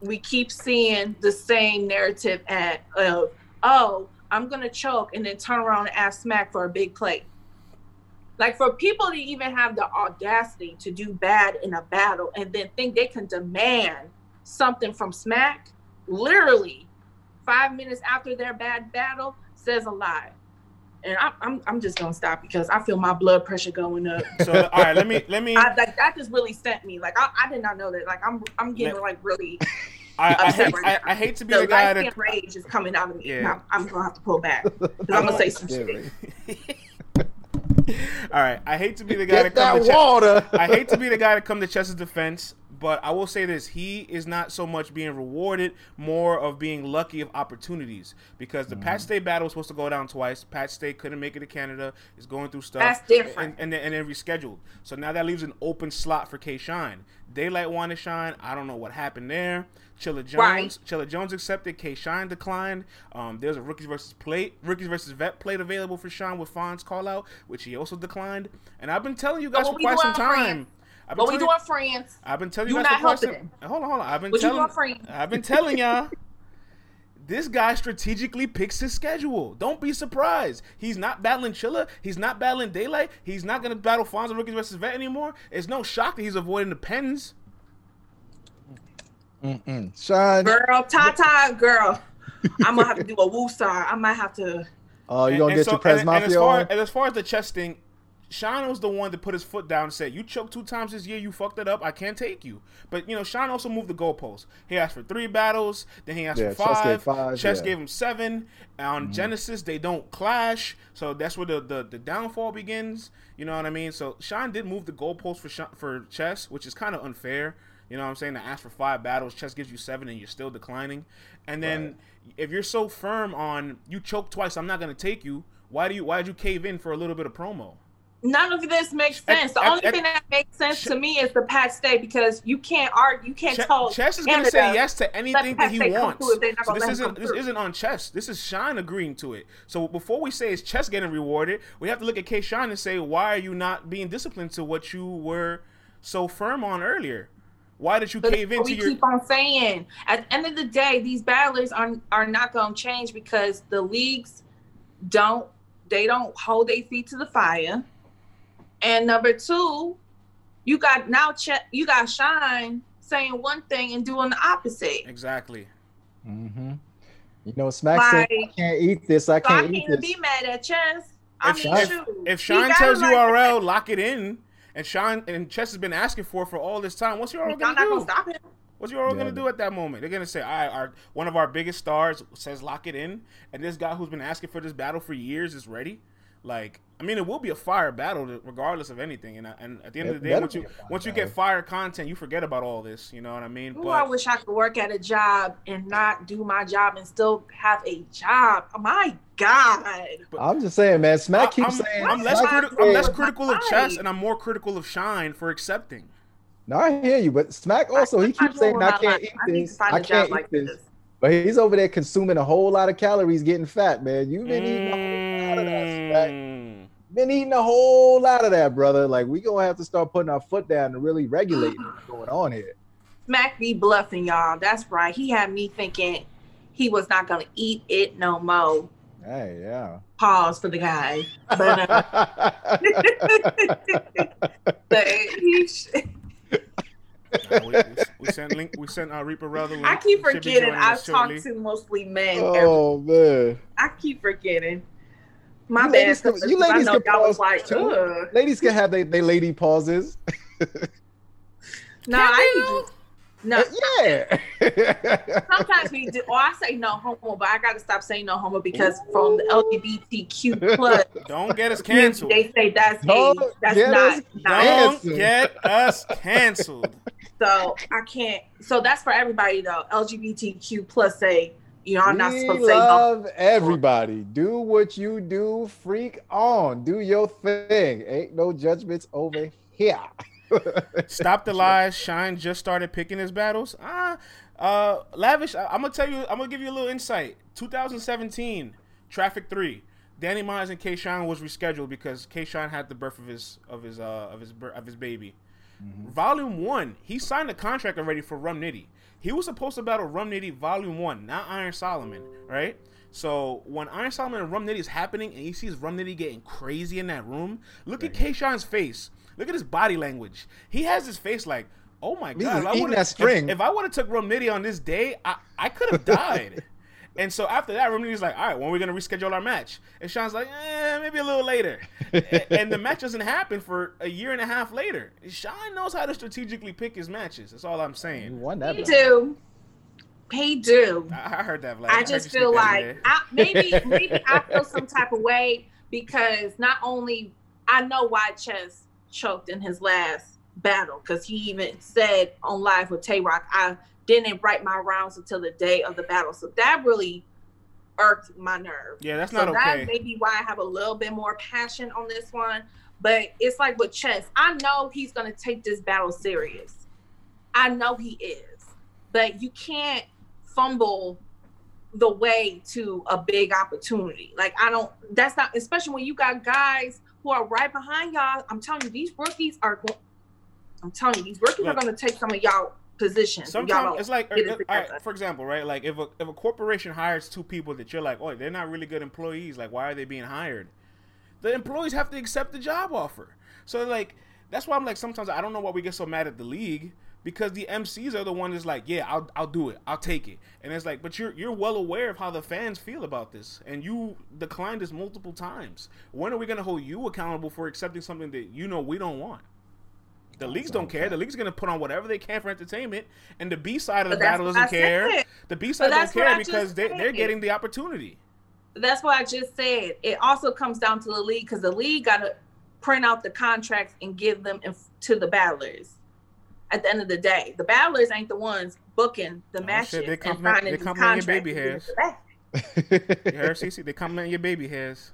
we keep seeing the same narrative at of oh I'm gonna choke and then turn around and ask Smack for a big plate. Like for people to even have the audacity to do bad in a battle and then think they can demand something from Smack, literally five minutes after their bad battle says a lie. And I'm, I'm, I'm just gonna stop because I feel my blood pressure going up. So all right, let me let me. *laughs* I, like that just really sent me. Like I, I did not know that. Like I'm I'm getting like really I, I, hate, I. I hate to be the the guy light that skin rage is coming out of me. Yeah. I'm, I'm gonna have to pull back. *laughs* 'Cause I'm gonna say some shit. *laughs* All right, I hate to be the guy Get that come that to Chess. water. I hate to be the guy to come to Chess's defense, but I will say this: he is not so much being rewarded, more of being lucky of opportunities. Because the Mm. Pat Stay battle was supposed to go down twice. Pat Stay couldn't make it to Canada. Is going through stuff. That's different. And, and, then, and then rescheduled. So now that leaves an open slot for K Shine. Daylight wanted Shine. I don't know what happened there. Chilla Jones. Right. Chilla Jones accepted. K Shine declined. Um, there's a rookies versus plate, rookies versus vet plate available for Shine with Fonz call out, which he also declined. And I've been telling you guys what for quite some time. friends? I've been What we telling- doing, friends? I've been telling you, You guys not for quite helping. Hold on, hold on. I've been What you telling. doing, friend? I've been telling y'all. This guy strategically picks his schedule. Don't be surprised. He's not battling Chilla. He's not battling Daylight. He's not going to battle Fonzo Rookies versus Vet anymore. It's no shock that he's avoiding the pens. Mm-mm. Sean, Girl, Tata, girl. I'm gonna have to do a woo star. I might have to. oh, you're gonna get your Prez and, and as far and as far as the chess thing, Sean was the one that put his foot down and said, "You choked two times this year. You fucked it up. I can't take you." But you know, Sean also moved the goalposts. He asked for three battles, then he asked Yeah, for Chess five. gave five, Chess yeah. gave him seven. On Mm-hmm. Genesis, they don't clash, so that's where the, the the downfall begins. You know what I mean? So Sean did move the goalposts for Sha- for Chess, which is kind of unfair. You know what I'm saying? To ask for five battles, Chess gives you seven, and you're still declining. And then if you're so firm on you choke twice, I'm not gonna take you. Why do you? Why did you cave in for a little bit of promo? None of this makes sense. The at- only at- thing that makes sense to me is the Pat Stay because you can't argue. You can't Ch- tell. Chess is gonna say yes to anything that he wants. through if they're not So this isn't this through. isn't on Chess. This is Shine agreeing to it. So before we say is Chess getting rewarded, we have to look at K Shine and say why are you not being disciplined to what you were so firm on earlier? Why did you But cave into we your? keep on saying. At the end of the day, these battlers are are not going to change because the leagues don't they don't hold their feet to the fire. And number two, you got now Ch- you got Shine saying one thing and doing the opposite. Exactly. Mm-hmm. You know, Smack said, "I can't eat this. I So I can't can't eat even this." be mad at Chess. I If, mean, if, shoot. if He Shine tells it like URL, lock it in. And Shine and Chess has been asking for for all this time. What's your Y'all gonna not do? gonna stop him. What's URL Yeah. gonna do at that moment? They're gonna say, "All right, our one of our biggest stars says lock it in," and this guy who's been asking for this battle for years is ready. Like, I mean, it will be a fire battle regardless of anything. And and at the end of the day, once you a fire once you get fire content, you forget about all this. You know what I mean? Ooh, I wish I could work at a job and not do my job and still have a job. Oh my God. I'm just saying, man. Smack I, keeps am saying. I'm less criti- I'm less critical of chess, and I'm more critical of Shine for accepting. No, I hear you, but Smack also he I'm keeps saying, "I can't life. eat I need to this. find I a can't eat like this." this. But he's over there consuming a whole lot of calories, getting fat, man. You've been eating a whole lot of that, Smack. Mm. Been eating a whole lot of that, brother. Like we gonna have to start putting our foot down and really regulate what's going on here. Smack be bluffing, y'all. That's right. He had me thinking he was not gonna eat it no more. Hey, yeah. Pause for the guy. But, uh, *laughs* *laughs* but he sh- we, we, we sent link. We sent uh, Reaper Rather. link. I keep forgetting I us talk shortly. to mostly men. oh man. I keep forgetting. My You bad. ladies can- sisters, you 'cause I ladies can y'all was pause like, too. ugh. Ladies can have they, they lady pauses. No, I need to. No, yeah. sometimes we do. Or I say no homo, but I got to stop saying no homo because from the LGBTQ plus, *laughs* Don't get us *laughs* canceled. they say that's Don't age. That's get not. us not Don't Canceled. get us canceled. So I can't. So that's for everybody though. LGBTQ plus A. you're not we supposed to say no. love everybody. Do what you do. Freak on. Do your thing. Ain't no judgments over here. *laughs* Stop the lies. Shine just started picking his battles. Ah, uh, lavish. I, am gonna tell you. I'm gonna give you a little insight. 2017, Traffic Three. Danny Myers and K. Shine was rescheduled because K. Shine had the birth of his of his uh of his bir- of his baby. Mm-hmm. Volume One, he signed a contract already for Rum Nitty. He was supposed to battle Rum Nitty Volume One, not Iron Solomon, right? So when Iron Solomon and Rum Nitty is happening, and he sees Rum Nitty getting crazy in that room, look at K. Shine's face. Look at his body language. He has his face like, oh my god, if I that string. If, if I would have took Rum Nitty on this day, I, I could have died. *laughs* And so after that, Rum Nitty's like, all right, when are we gonna reschedule our match? And Sean's like, eh, maybe a little later. And the match doesn't happen for a year and a half later. Sean knows how to strategically pick his matches. That's all I'm You saying. won that. He do. He do. I, I heard that, Vlad. I heard just feel sneak that in like. I, maybe *laughs* maybe I feel some type of way because not only I know why Chess choked in his last battle because he even said on live with Tay Roc I didn't write my rounds until the day of the battle, so that really irked my nerve. Yeah, that's so not that may be why I have a little bit more passion on this one. But it's like with Chess, I know he's gonna take this battle serious. I know he is, but you can't fumble the way to a big opportunity. Like I don't. That's not. Especially when you got guys who are right behind y'all. I'm telling you, these rookies are. I'm telling you, these rookies are going to take some of y'all positions. Sometimes it's like, it uh, uh, all right, for example, right? Like if a if a corporation hires two people that you're like, oh, they're not really good employees. Like, why are they being hired? The employees have to accept the job offer. So like, that's why I'm like, sometimes I don't know why we get so mad at the league because the MCs are the one that's like, yeah, I'll I'll do it, I'll take it, and it's like, but you're you're well aware of how the fans feel about this, and you declined this multiple times. When are we gonna hold you accountable for accepting something that you know we don't want? The leagues don't care. The league's are gonna put on whatever they can for entertainment, and the B side of the battle doesn't care. said. The B side don't that's what care because they, they're getting the opportunity. That's what I just said. It also comes down to the league because the league got to print out the contracts and give them inf- to the battlers. At the end of the day, the battlers ain't the ones booking the Oh, matches shit, they and compliment- signing they these compliment your baby and hairs. giving it back. You heard, CC? They compliment your baby hairs.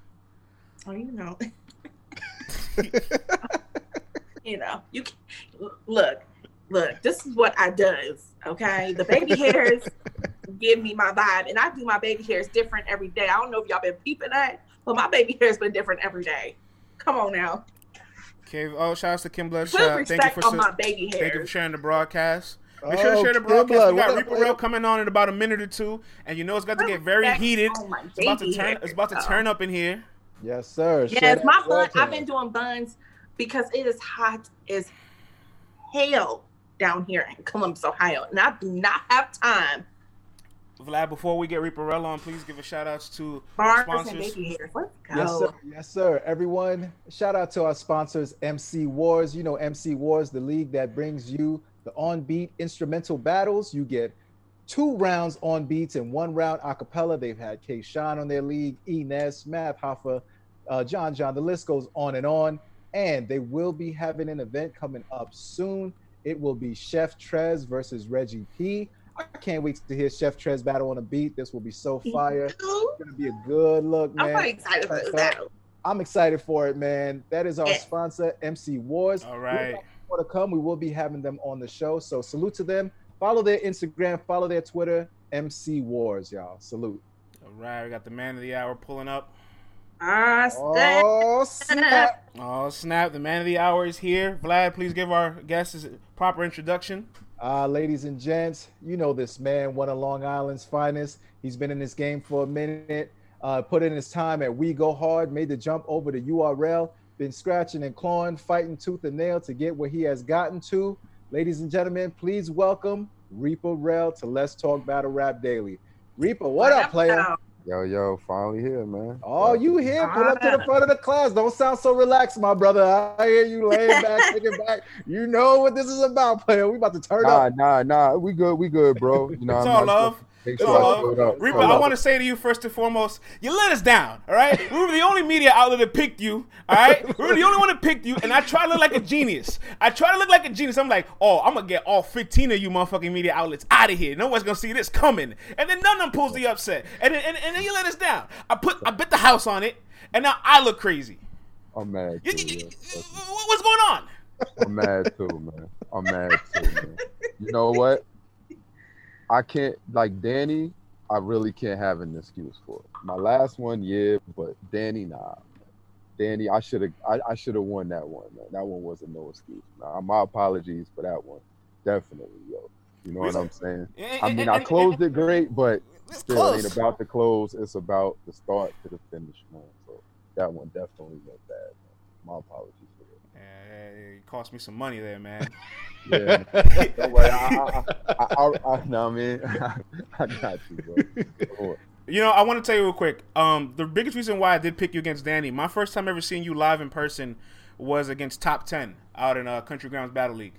Oh, you know, *laughs* *laughs* you know, you can, look, look. This is what I does. Okay, the baby hairs *laughs* give me my vibe, and I do my baby hairs different every day. I don't know if y'all been peeping that, but my baby hair's been different every day. Come on now, Okay. Oh, shout out to Kim put Bloodshot. Thank you for on my baby hairs. thank you for sharing the broadcast. Make sure to Oh, share the broadcast. Blood, we got what Reaper what Rail coming on in about a minute or two, and you know it's got to get very respect heated. on my It's about to turn. It's about to turn up in here. Yes, sir. Yes, Shut my up, bun. I've been doing buns because it is hot as hell down here in Columbus, Ohio, and I do not have time. Vlad, before we get Reaper Rail on, please give a shout out to our Bars and sponsors. baby. Let's go. Yes, sir. Yes, sir. Everyone, shout out to our sponsors, MC Wars. You know, MC Wars, the league that brings you the on beat instrumental battles. You get two rounds on beats and one round a cappella. They've had K Sean on their league, E Ness, Math Hoffa, uh, John John. The list goes on and on. And they will be having an event coming up soon. It will be Chef Trez versus Reggie P. I can't wait to hear Chef Trez battle on a beat. This will be so fire. It's gonna be a good look, man. I'm excited for So, that. Uh, I'm excited for it, man. That is our Yeah. sponsor, MC Wars. All right. More to come. We will be having them on the show. So salute to them. Follow their Instagram, follow their Twitter, MC Wars, y'all. Salute. All right, we got the man of the hour pulling up. Ah, Oh snap! Oh snap! The man of the hour is here. Vlad, please give our guests a proper introduction. Uh, ladies and gents, you know this man, one of Long Island's finest. He's been in this game for a minute. Uh, put in his time at We Go Hard, made the jump over to URL, been scratching and clawing, fighting tooth and nail to get where he has gotten to. Ladies and gentlemen, please welcome Reaper Rel to Let's Talk Battle Rap Daily. Reaper, what up, player? Yo, yo, finally here, man. Oh, you here? Pull up to the front of the class. Don't sound so relaxed, my brother. I hear you laying back, *laughs* kicking back. You know what this is about, player. We about to turn Nah, up. nah, nah. Nah. We good, we good, bro. You know, It's I'm all not- love. Make sure I showed love. up. Reaper, Show I want to say to you first and foremost, you let us down. All right, we were the only media outlet that picked you. All right, we were the only one that picked you, and I try to look like a genius. I try to look like a genius. I'm like, oh, I'm gonna get all 15 of you motherfucking media outlets out of here. No one's gonna see this coming. And then none of them pulls the upset, and then, and, and then you let us down. I put, I bet the house on it, and now I look crazy. I'm mad too. you- you- What's going on? I'm mad too, man. I'm mad too, man. You know what? I can't like Danny. I really can't have an excuse for it. My last one, yeah, but Danny, nah. Danny, I should have. I, I should have won that one, man. That one wasn't no excuse. Nah, uh, my apologies for that one. Definitely, yo. You know what I'm saying? I mean, I closed it great, but still ain't about the close. It's about the start to the finish, man. So that one definitely went bad. Man. My apologies. Yeah, it cost me some money there, man. *laughs* Yeah, man. Don't worry. I, I, I, I, I, no, man. *laughs* I got you, bro. You know, I want to tell you real quick. Um, the biggest reason why I did pick you against Danny, my first time ever seeing you live in person was against Top Ten out in uh, Country Grounds Battle League,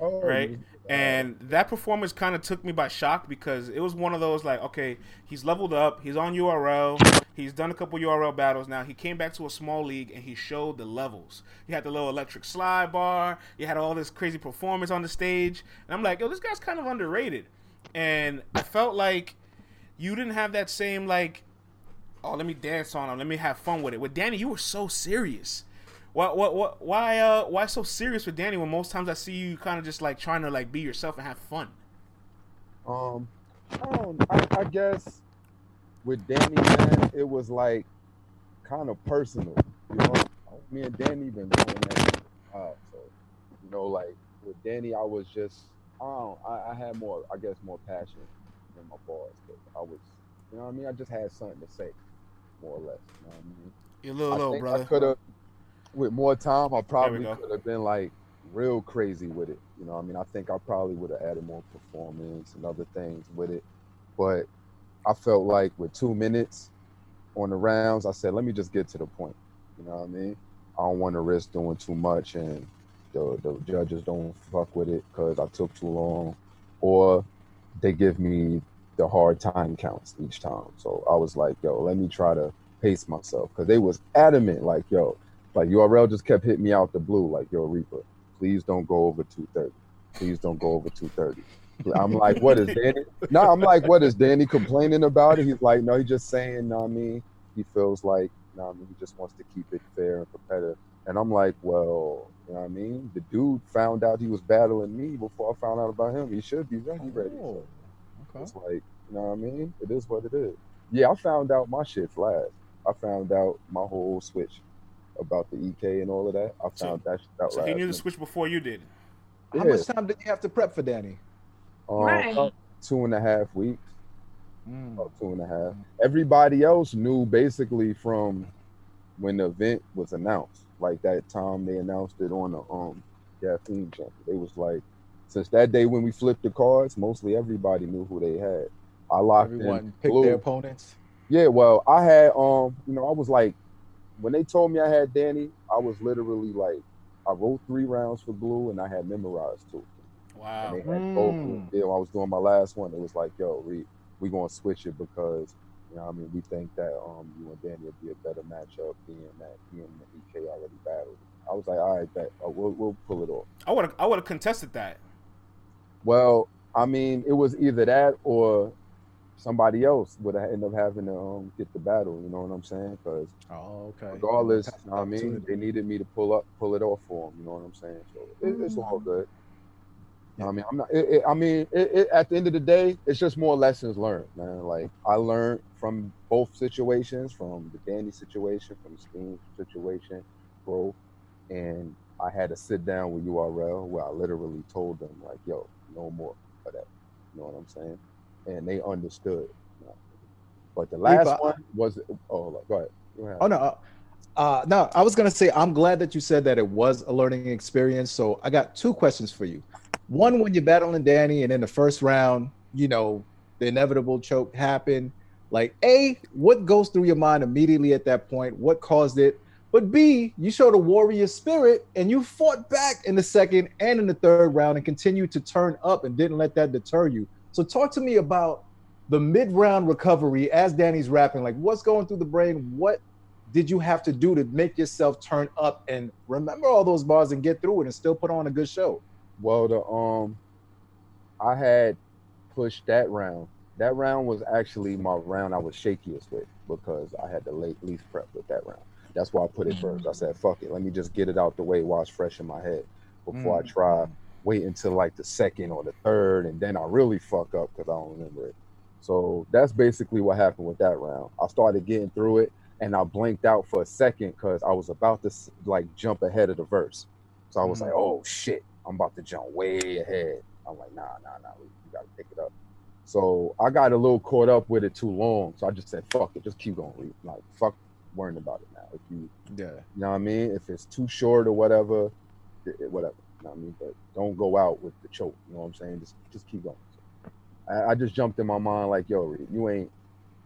Oh, right? And that performance kind of took me by shock because it was one of those like, okay, he's leveled up, he's on URL, he's done a couple URL battles now. He came back to a small league and he showed the levels. You had the little electric slide bar, you had all this crazy performance on the stage, and I'm like, yo, this guy's kind of underrated. And I felt like you didn't have that same like oh let me dance on him let me have fun with it with danny you were so serious what what what why uh why so serious with danny when most times i see you kind of just like trying to like be yourself and have fun Um, I, I, I guess with Danny, man, it was like kind of personal. You know, me and Danny been going at it, uh, so you know, like with Danny, I was just I don't. I, I had more. I guess more passion than my. But I was, you know, what I mean, I just had something to say, more or less. You know what I mean? You're a little I think brother. I could have, with more time, I probably could have been like real crazy with it. You know, I mean, I think I probably would have added more performance and other things with it. But I felt like with two minutes on the rounds, I said, let me just get to the point. You know what I mean? I don't want to risk doing too much and the, the judges don't fuck with it because I took too long, or they give me the hard time counts each time. So I was like, yo, let me try to pace myself because they was adamant, like, yo, like URL just kept hitting me out the blue, like, yo, Reaper, please don't go over 230. Please don't go over 230. I'm like, what is Danny? *laughs* No, I'm like, what is Danny complaining about it? He's like, no, he's just saying, know I mean, he feels like, know I mean, he just wants to keep it fair and competitive. And I'm like, well, you know what I mean? The dude found out he was battling me before I found out about him. He should be ready, ready. So Okay. it's like, you know what I mean? It is what it is. Yeah, I found out my shit flash. I found out my whole switch about the EK and all of that. I So- found that shit out So he knew the switch before you did. How Yeah. much time did you have to prep for Danny? Um, Right. two and a half weeks. Mm. About two and a half. Everybody else knew basically from when the event was announced. Like that time they announced it on the um caffeine channel. They was like, since that day when we flipped the cards, mostly everybody knew who they had. I locked Everyone in picked Blue. their opponents. Yeah, well, I had um, you know, I was like, when they told me I had Danny, I was literally like, I wrote three rounds for Blue and I had memorized two. Wow. And they had both. Mm. Yeah, I was doing my last one, it was like, yo, we we gonna switch it because you know, I mean, we think that um, you and Danny would be a better matchup, being that he and the EK already battled. I was like, all right, bet, uh, we'll we'll pull it off. I would I would have contested that. Well, I mean, it was either that or somebody else would end up having to um, get the battle. You know what I'm saying? Because Oh, okay. regardless, you know what I mean, they needed me to pull up, pull it off for them. You know what I'm saying? So it, it's all good. Yeah. I mean, I'm not. It, it, I mean, at the end of the day, it's just more lessons learned, man. Like I learned from both situations, from the Danny situation, from the Steam situation, growth, and I had to sit down with URL where I literally told them like, "Yo, no more of that." You know what I'm saying? And they understood. But the last Reaper, one was oh, go ahead. Go ahead. Oh no. uh, Uh, no, I was gonna say I'm glad that you said that it was a learning experience. So I got two questions for you. One, when you're battling Danny, and in the first round, you know, the inevitable choke happened. Like, A, what goes through your mind immediately at that point? What caused it? But B, you showed a warrior spirit and you fought back in the second and in the third round and continued to turn up and didn't let that deter you. So talk to me about the mid-round recovery as Danny's rapping. Like, what's going through the brain? What did you have to do to make yourself turn up and remember all those bars and get through it and still put on a good show? Well, the um, I had pushed that round. That round was actually my round I was shakiest with because I had to late least prep with that round. That's why I put it first. I said, "Fuck it, let me just get it out the way while it's fresh in my head before I Mm. try wait until like the second or the third, and then I really fuck up because I don't remember it." So that's basically what happened with that round. I started getting through it, and I blinked out for a second because I was about to like jump ahead of the verse. So I was Mhm. like, "Oh shit, I'm about to jump way ahead." I'm like, "Nah, nah, nah, we, we gotta pick it up." So I got a little caught up with it too long. So I just said, "Fuck it, just keep going." Like, fuck worrying about it now. If you, Yeah. you know what I mean? If it's too short or whatever, it, it- whatever. You know I mean? But don't go out with the choke. You know what I'm saying? Just, just keep going. I, I just jumped in my mind like, "Yo, you ain't,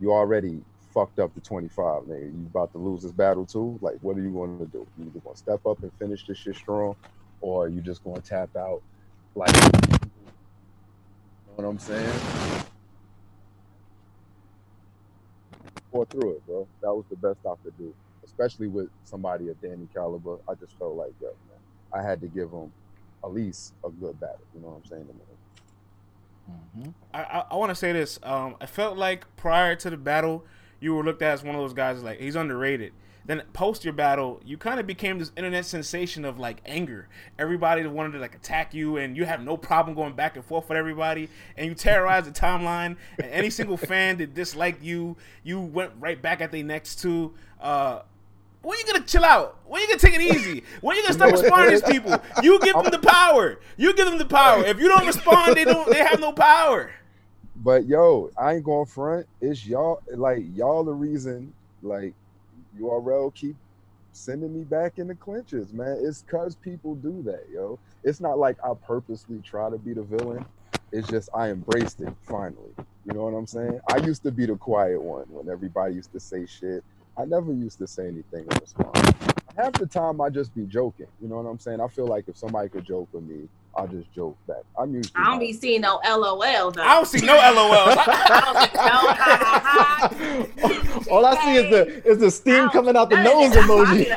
you already." Fucked up to 25, nigga. You about to lose this battle too? Like, what are you going to do? You either going to step up and finish this shit strong, or you just going to tap out? Like, you know what I'm saying? Pour through it, bro. That was the best I could do, especially with somebody of Danny caliber. I just felt like, yo, man, I had to give him at least a good battle. You know what I'm saying? to me? I I, I want to say this. Um, I felt like prior to the battle, you were looked at as one of those guys like he's underrated. Then post your battle, you kind of became this internet sensation of like anger. Everybody wanted to like attack you, and you have no problem going back and forth with everybody, and you terrorized the timeline. And any single *laughs* fan that disliked you, you went right back at their next two. Uh, when you gonna chill out? When you gonna take it easy? When you gonna stop responding to these people? You give them the power. You give them the power. If you don't respond, they don't. They have no power. But yo, I ain't going front. It's y'all like y'all the reason like URL keep sending me back in the clinches, man. It's cause people do that, yo. It's not like I purposely try to be the villain. It's just I embraced it finally. You know what I'm saying? I used to be the quiet one when everybody used to say shit. I never used to say anything in response. Half the time I just be joking. You know what I'm saying? I feel like if somebody could joke with me, I'll just joke back. I'm usually I don't be seeing no LOL though. I don't see no LOLs. *laughs* *laughs* All I see is the is the steam coming out the nose emoji.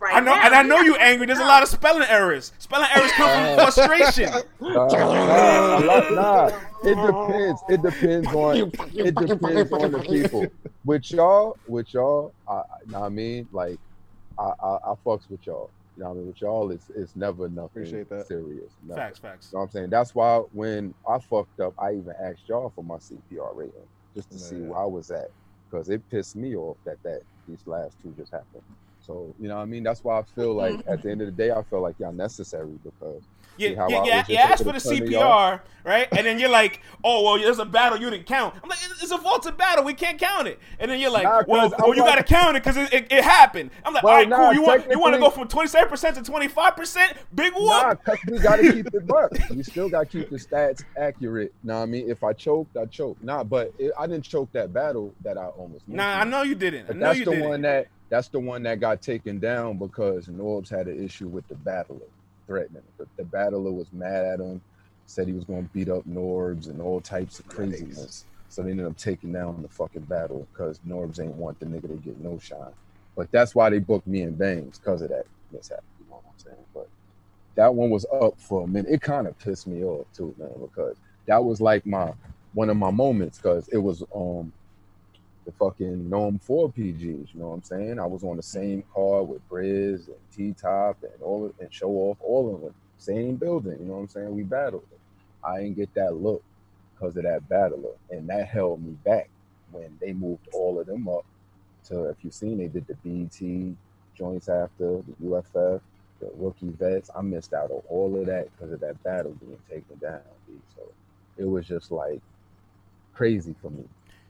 Right I know, now. and I know you angry. There's a lot of spelling errors. Spelling errors come from Uh, frustration. Nah, *laughs* nah, nah, nah. It depends. It depends on it depends on the people. With y'all, with y'all, I, I know I mean, like I, I, I fucks with y'all. You know what I mean? With y'all, it's it's never nothing Appreciate that. serious. never. Facts, facts. You know what I'm saying? That's why when I fucked up, I even asked y'all for my CPR rating just to see where I was at because it pissed me off that that these last two just happened. So you know what I mean? That's why I feel like at the end of the day, I feel like y'all necessary because Yeah, see how yeah, I yeah. was You asked able for the? CPR, right? And then you're like, "Oh, well, there's a battle you didn't count." I'm like, "It's a vaulted battle. We can't count it." And then you're like, Nah, "Well, well, you gotta count it because it, it, it happened." I'm like, Well, "All right, nah, cool. You want you want to go from 27 percent to 25 percent? Big whoop." Nah, we gotta keep it buck. *laughs* We still gotta keep the stats accurate. Know what I mean? If I choked, I choked. Nah, but it, I didn't choke that battle that I almost. Nah, I know you didn't. I But that's you the didn't. one that that's the one that got taken down because Norbs had an issue with the battler threatening. The, the battler was mad at him, said he was going to beat up Norbs and all types of craziness. So they ended up taking down the fucking battle because Norbs ain't want the nigga to get no shine. But that's why they booked me and Bangs because of that mishap. You know what I'm saying? But that one was up for a minute. It kind of pissed me off too, man, because that was like my one of my moments because it was um the fucking NOME 4 PGs, you know what I'm saying? I was on the same car with Briz and T Top and all and show off all of them. Same building, you know what I'm saying? We battled. I didn't get that look because of that battler. And that held me back when they moved all of them up to if you've seen they did the BT joints after, the UFF, the rookie vets. I missed out on all of that because of that battle being taken down. So it was just like crazy for me.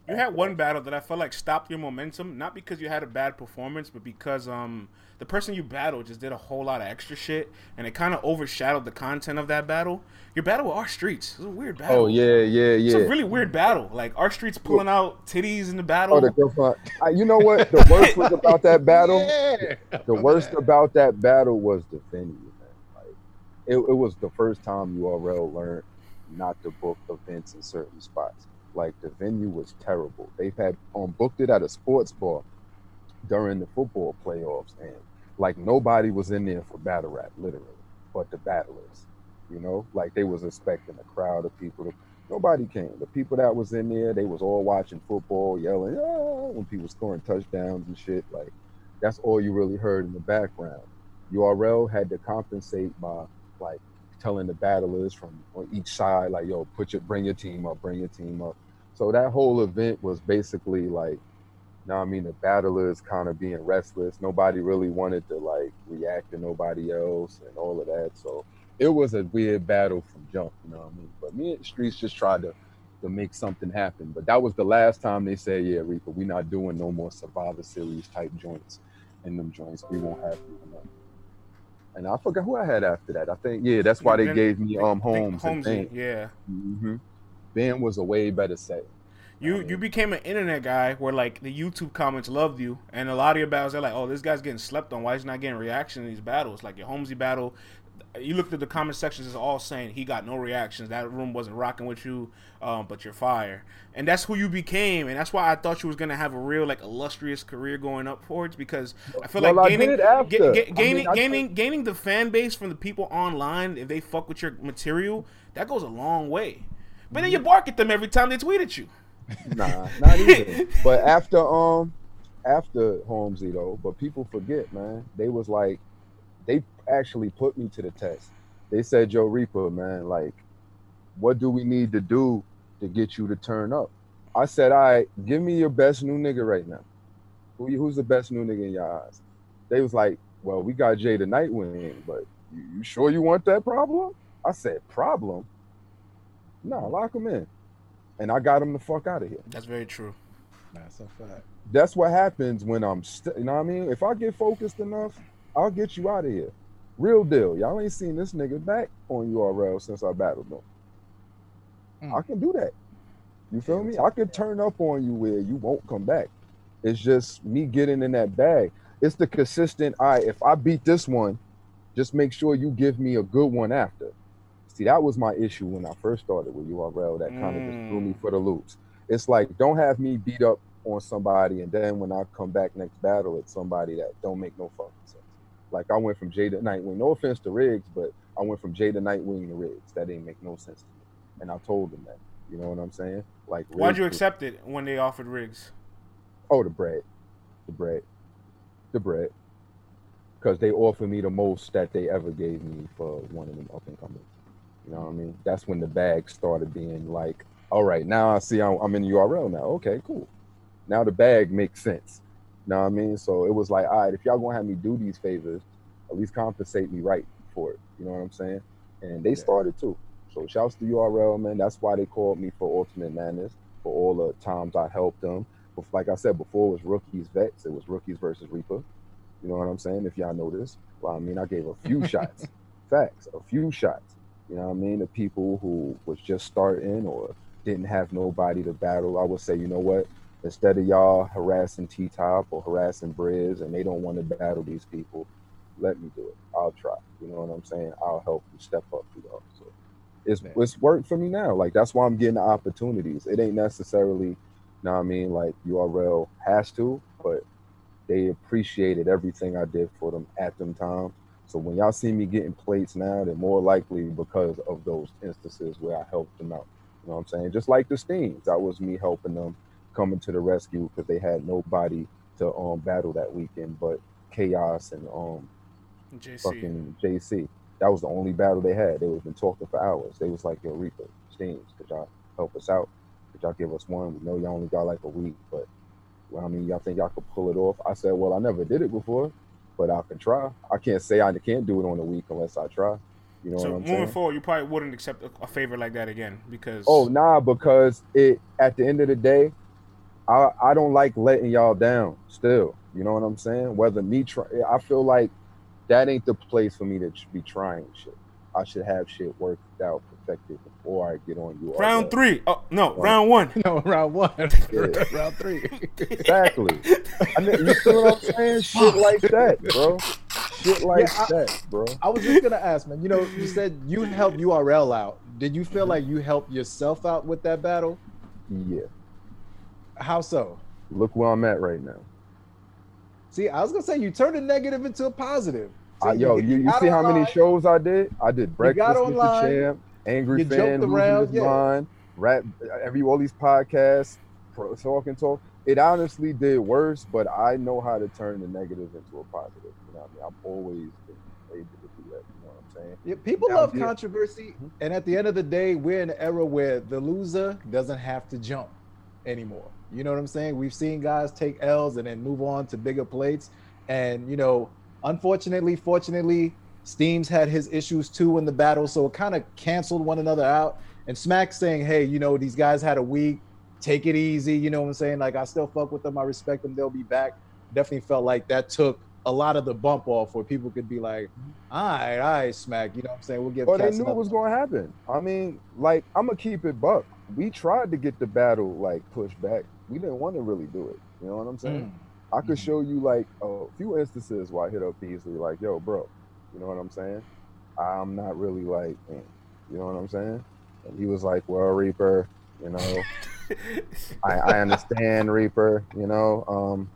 You had one battle that I felt like stopped your momentum, not because you had a bad performance, but because um the person you battled just did a whole lot of extra shit, and it kind of overshadowed the content of that battle. Your battle with our streets it was a weird battle. Oh yeah, yeah, yeah. It's a really weird battle. Like our streets pulling out titties in the battle. Oh, the. I, you know what? The worst was about that battle. Yeah. The worst about that battle was the venue, man. Like, it, it was the first time URL learned not to book events in certain spots. Like the venue was terrible. They've had um booked it at a sports bar during the football playoffs, and like nobody was in there for battle rap, literally, but the battlers. You know, like they was expecting a crowd of people to Nobody came. The people that was in there, they was all watching football, yelling ah, when people scoring touchdowns and shit. Like that's all you really heard in the background. URL had to compensate by like telling the battlers from on each side, like, yo, put your bring your team up, bring your team up. So that whole event was basically like, now I mean the battlers kind of being restless. Nobody really wanted to like react to nobody else and all of that. So it was a weird battle from jump, you know what I mean? But me and Streets just tried to to make something happen. But that was the last time they said, yeah, Reaper, we're not doing no more Survivor Series type joints in them joints. We won't have you them. And I forgot who I had after that. I think, yeah, that's why they gave me um Holmes Ben. yeah. hmm Ben was a way better set. You you became an internet guy where like the YouTube comments loved you, and a lot of your battles they're like, oh, this guy's getting slept on. Why is he not getting reaction in these battles? Like your Holmesy battle, you looked at the comment sections, it's all saying he got no reactions. That room wasn't rocking with you, um, but you're fire, and that's who you became, and that's why I thought you was gonna have a real like illustrious career going up forwards because I feel Well, like gaining did after. ga- ga- I mean, gaining I gaining gaining the fan base from the people online if they fuck with your material that goes a long way. But then you bark at them every time they tweet at you. Nah, not even. *laughs* but after um after Holmesy though, but people forget, man. They was like they actually put me to the test. They said, Joe Reaper, man, like, what do we need to do to get you to turn up? I said, all right, give me your best new nigga right now. Who who's the best new nigga in your eyes? They was like, well, we got Jay the Nightwing, but you, you sure you want that problem? I said, problem? No, lock him in. And I got him the fuck out of here. That's very true. That's a fact. That's what happens when I'm, st- you know what I mean? If I get focused enough, I'll get you out of here. Real deal. Y'all ain't seen this nigga back on URL since I battled him. Mm. I can do that. You feel me? I could turn up on you where you won't come back. It's just me getting in that bag. It's the consistent, all right, if I beat this one, just make sure you give me a good one after. See, that was my issue when I first started with URL. That kind of just threw me Mm. for the loops. It's like, don't have me beat up on somebody, and then when I come back next battle, it's somebody that don't make no fucking sense. Like I went from Jay the Nightwing. No offense to Riggs, but I went from Jay the Nightwing to Riggs. That didn't make no sense to me, and I told him that. You know what I'm saying? Like, Why'd Riggs you was- accept it when they offered Riggs? Oh, the bread, the bread, the bread, because they offered me the most that they ever gave me for one of them up and coming. You know what I mean? That's when the bag started being like, all right, now I see I'm, I'm in URL now. Okay, cool. Now the bag makes sense. You know what I mean? So it was like, all right, if y'all gonna have me do these favors, at least compensate me right for it. You know what I'm saying? And they started too. So shouts to URL, man. That's why they called me for Ultimate Madness for all the times I helped them. But like I said before, it was rookies vets. It was rookies versus Reaper. You know what I'm saying? If y'all know this, well, I mean, I gave a few *laughs* shots, facts, a few shots. You know what I mean? The people who was just starting or didn't have nobody to battle, I would say, you know what? Instead of y'all harassing T Top or harassing Briz, and they don't want to battle these people, let me do it. I'll try. You know what I'm saying? I'll help you step up for y'all. So it's Man. it's worked for me now. Like that's why I'm getting the opportunities. It ain't necessarily, you know what I mean, like URL has to, but they appreciated everything I did for them at them time. So when y'all see me getting plates now, they're more likely because of those instances where I helped them out. You know what I'm saying? Just like the Steams, that was me helping them coming to the rescue because they had nobody to um battle that weekend but Chaos and um JC. fucking JC. That was the only battle they had. They was been talking for hours. They was like, "Yo, Reaper, Steams, could y'all help us out? Could y'all give us one? We know y'all only got like a week, but well, I mean, y'all think y'all could pull it off?" I said, "Well, I never did it before, but I can try. I can't say I can't do it on a week unless I try. You know So what I'm moving saying?" forward, you probably wouldn't accept a, a favor like that again because Oh nah, because it at the end of the day, I I don't like letting y'all down. Still, you know what I'm saying? Whether me try, I feel like that ain't the place for me to be trying shit. I should have shit worked out, perfected before I get on you. round three. Oh no, round one. *laughs* No, round one. *laughs* Yeah. round three. *laughs* Exactly. I mean, you feel what I'm saying? Shit like that, bro. Shit like Yeah, I- that, bro. I was just gonna ask, man. You know, you said you helped URL out. Did you feel mm-hmm. like you helped yourself out with that battle? Yeah. How so? Look where I'm at right now. See, I was gonna say you turned a negative into a positive. Uh, yo, you, you see how many shows I did? I did Breakfast with the Champ, Angry you Fan, Losing around, His yeah. Mind, Rap, every all these podcasts, Pro Talk and Talk. It honestly did worse, but I know how to turn the negative into a positive. You know what I mean? I've always been able to do that. You know what I'm saying? Yeah, people Now, love yeah. controversy, and at the end of the day, we're in an era where the loser doesn't have to jump anymore. You know what I'm saying? We've seen guys take L's and then move on to bigger plates, and you know, unfortunately, fortunately, Steams had his issues too in the battle, so it kind of canceled one another out. And Smack saying, "Hey, you know, these guys had a week. Take it easy." You know what I'm saying? Like, I still fuck with them. I respect them. They'll be back. Definitely felt like that took a lot of the bump off, where people could be like, "All right, all right, Smack." You know what I'm saying? We'll give. Well, they knew it was going to happen. I mean, like, I'm going to keep it buck. We tried to get the battle, like, pushed back. We didn't want to really do it. You know what I'm saying? Mm. I could Mhm. show you, like, a few instances where I hit up Beasley, like, yo, bro, you know what I'm saying? I'm not really like, eh, you know what I'm saying? And he was like, well, Reaper, you know, *laughs* I, I understand, Reaper, you know, um,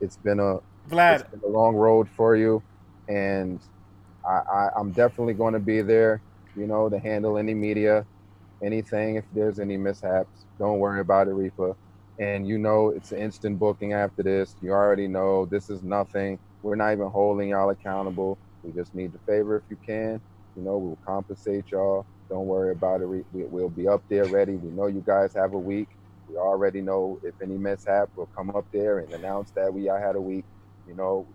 it's been a, Vlad, it's been a long road for you, and I, I I'm definitely going to be there, you know, to handle any media, anything if there's any mishaps. Don't worry about it, Reaper. And you know it's instant booking after this. You already know this is nothing. We're not even holding y'all accountable. We just need the favor if you can. You know, we'll compensate y'all. Don't worry about it. We, we, we'll be up there ready. We know you guys have a week. We already know if any mishap, we'll come up there and announce that we all had a week. You know,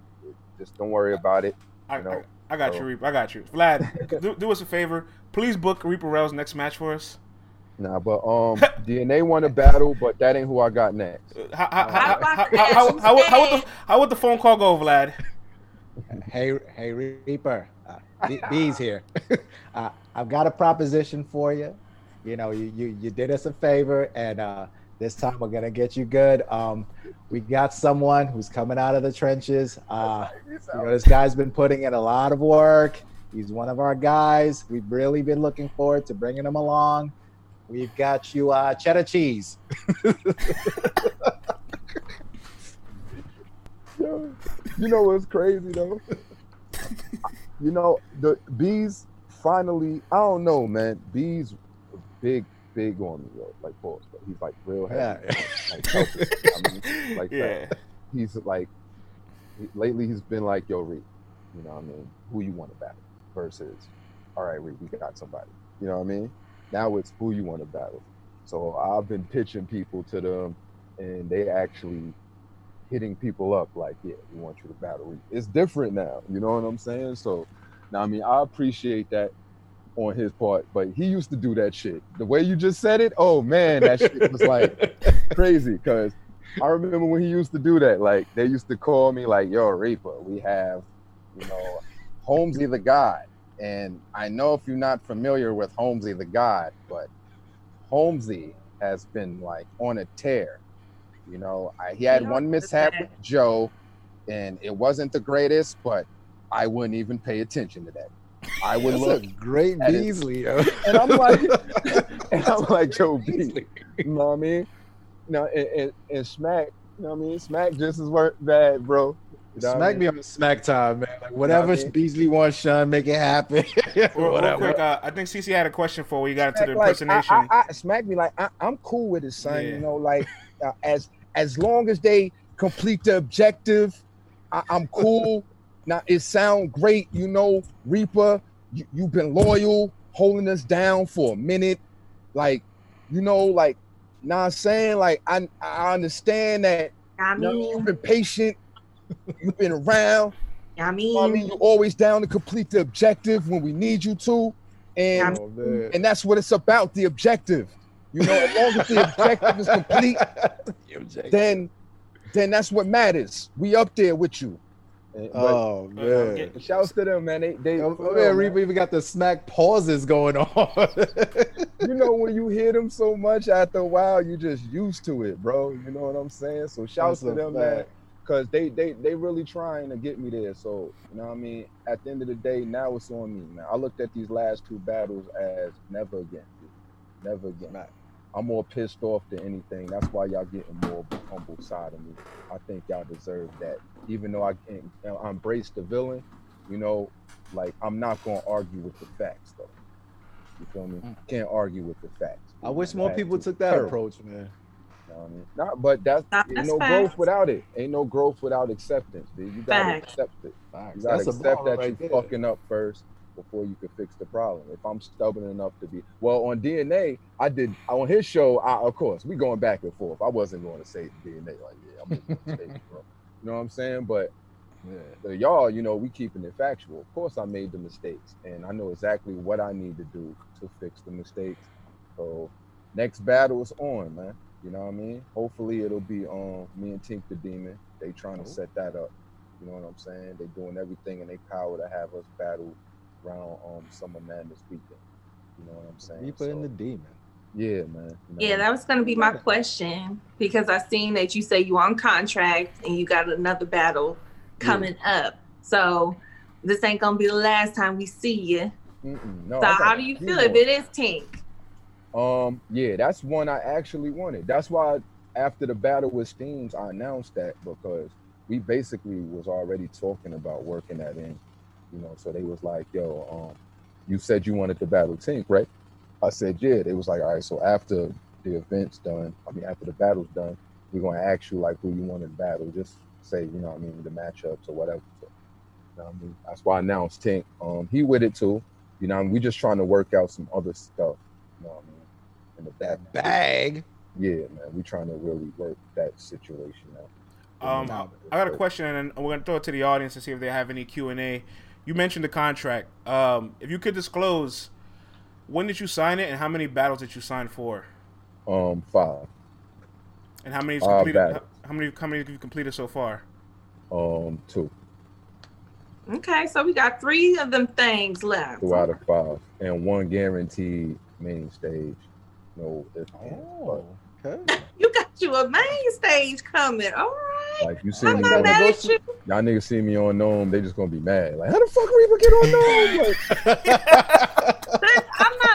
just don't worry about it. I, You know, I, I got so- you, Reaper. I got you. Vlad, *laughs* do, do us a favor. Please book Reaper Rel's next match for us. Nah, but um, *laughs* DNA won a battle, but that ain't who I got next. How, how, how, how, how, how, how, would- how would today. the, how would the phone call go, Vlad? Hey, hey, Reaper, uh, B's here. *laughs* uh, I've got a proposition for you. You know, you, you you did us a favor, and uh, this time we're gonna get you good. Um, we got someone who's coming out of the trenches. Uh, you know, this guy's been putting in a lot of work. He's one of our guys. We've really been looking forward to bringing him along. We've got you, uh, cheddar cheese. Yo, *laughs* you know what's crazy though? you know, the bees finally, I don't know, man. Bees big, big on me, yo. Like pause, but he's like real heavy. Yeah. Like. I mean, like Yeah. that. He's like he- lately he's been like, yo, Reed, you know what I mean? Who you want to battle versus all right, Reed, we got somebody. You know what I mean? Now it's who you want to battle. So I've been pitching people to them and they actually hitting people up like, yeah, we want you to battle. It's different now. You know what I'm saying? So now I mean I appreciate that on his part, but he used to do that shit. The way you just said it, oh man, that shit was like *laughs* crazy because I remember when he used to do that. Like they used to call me like, "Yo, Reaper, we have, you know, Holmesy the God." And I know if you're not familiar with Holmesy the God, but Holmesy has been like on a tear. You know, I, he had one mishap with Joe, and it wasn't the greatest, but I wouldn't even pay attention to that. I would That's look a great at it. Beasley. yo. and I'm like, *laughs* *laughs* and I'm like Joe Beasley. You know what I mean? No, and, and, and Smack, you know what I mean? Smack just as work bad, bro. You know what I Smack mean? me on the smack time, man. Like whatever I mean? Beasley wants, Sean, make it happen. *laughs* Real, real quick, uh, I think CC had a question for we got into the Smack, like, impersonation. I, I, I, smack me like I, I'm cool with it, son. Yeah. You know, like uh, as as long as they complete the objective, I, I'm cool. now it sound great, you know, Reaper. You, you've been loyal, holding us down for a minute, like you know, like. Now I'm saying, like I I understand that I you know, mean, you've been patient, you've been around. I mean, I mean, mean, you're always down to complete the objective when we need you to, and Oh, and that's what it's about the objective you know as long as the objective is complete *laughs* then then that's what matters we up there with you And- but Oh man. shouts to them, man. They they Oh, for man, real, man. even got the smack pauses going *laughs* on. you know when you hear them so much after a while, you just used to it, bro. You know what I'm saying? So shouts That's to a them, man. Fact. Cause they they they really trying to get me there. So you know what I mean. At the end of the day, now it's on me, man. I looked at these last two battles as never again, dude. never again. I, I'm more pissed off than anything. That's why y'all getting more humble side of me. I think y'all deserve that. Even though I, I embrace the villain, you know, like I'm not gonna argue with the facts though. You feel me? Mm. Can't argue with the facts. I wish more people took that terrible. approach, man. You know what I mean? Not, but that's, Nah, ain't that's no facts. growth without it. Ain't no growth without acceptance, dude. You gotta Facts. accept it. Facts. You gotta That's a accept that right you're there. fucking up first before you can fix the problem. If I'm stubborn enough to be well on DNA, I did on his show. I, of course, we going back and forth. I wasn't going to say DNA like, yeah, I'm making mistakes, bro. You know what I'm saying? But Yeah. the y'all, you know, we keeping it factual. Of course, I made the mistakes, and I know exactly what I need to do to fix the mistakes. So, next battle is on, man. You know what I mean? Hopefully, it'll be on me and Tink the Demon. They trying to set that up. You know what I'm saying? They doing everything in their power to have us battle around um Summer Madness weekend. You know what I'm saying? Reaper and So, the demon. yeah, man. You know, yeah, that was gonna be my question because I seen that you say you on contract and you got another battle coming up. So this ain't gonna be the last time we see you. Mm-mm, no, so how do you few feel if it is Tink? Um, yeah, that's one I actually wanted. That's why after the battle with Steams, I announced that because we basically was already talking about working that in. You know, so they was like, "Yo, um, you said you wanted to battle Tink, right?" I said, "Yeah." They was like, "All right, so after the event's done, I mean, after the battle's done, we're gonna ask you like who you want to battle. Just say, you know, what I mean, the matchups or whatever." So, you know what I mean, that's why I announced Tink. Um, he with it too. You know, I mean? we just trying to work out some other stuff. You know what I mean? In the back That bag. yeah, man, we're trying to really work that situation out. Um, I got a question, and we're gonna throw it to the audience to see if they have any Q and A. You mentioned the contract. Um, if you could disclose, when did you sign it, and how many battles did you sign for, Um, five. and how many completed? battles. how many how many have you completed so far? Um, two, Okay, so we got three of them things left. two out of five, and one guaranteed main stage. No, if Oh, okay. You got you a main stage coming. All right. like you see I'm me not mad at you. Y'all niggas see me on NOME, they just gonna be mad. Like, how the fuck Reaper get on NOME? Like, *laughs* *laughs*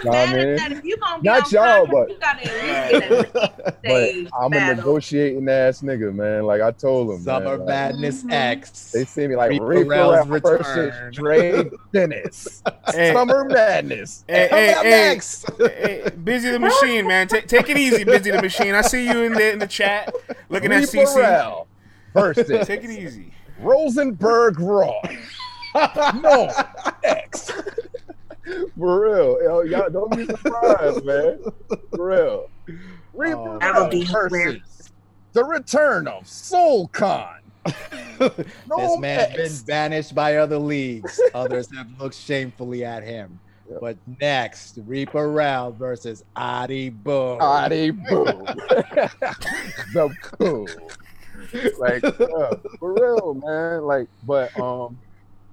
I'm not Nah, mad man. at that. If you gonna not y'all, contract, but- you gotta at least get a *laughs* but stage I'm a negotiating ass nigga, man. Like I told them, Summer man, like, Madness Mhm. X. They see me like Reaper Reaper versus return. Dre *laughs* Dennis. *laughs* Hey. Summer Madness. Hey, hey, hey, next. hey, busy the machine, man. Take take it easy, busy the machine. I see you in the in the chat looking at Reaper CC. Rel versus Take it easy. Rosenberg Raw. no, X. For real. Yo, y'all don't be surprised, man. For real. Reaper Oh, That'll be hilarious. versus the return of Soul Khan. *laughs* this man's been banished by other leagues. Others have looked shamefully at him. Yep. But next, Reaper Rel versus Adi Boom. Adi boom. *laughs* *laughs* the boom. Like uh, for real, man. Like, but um,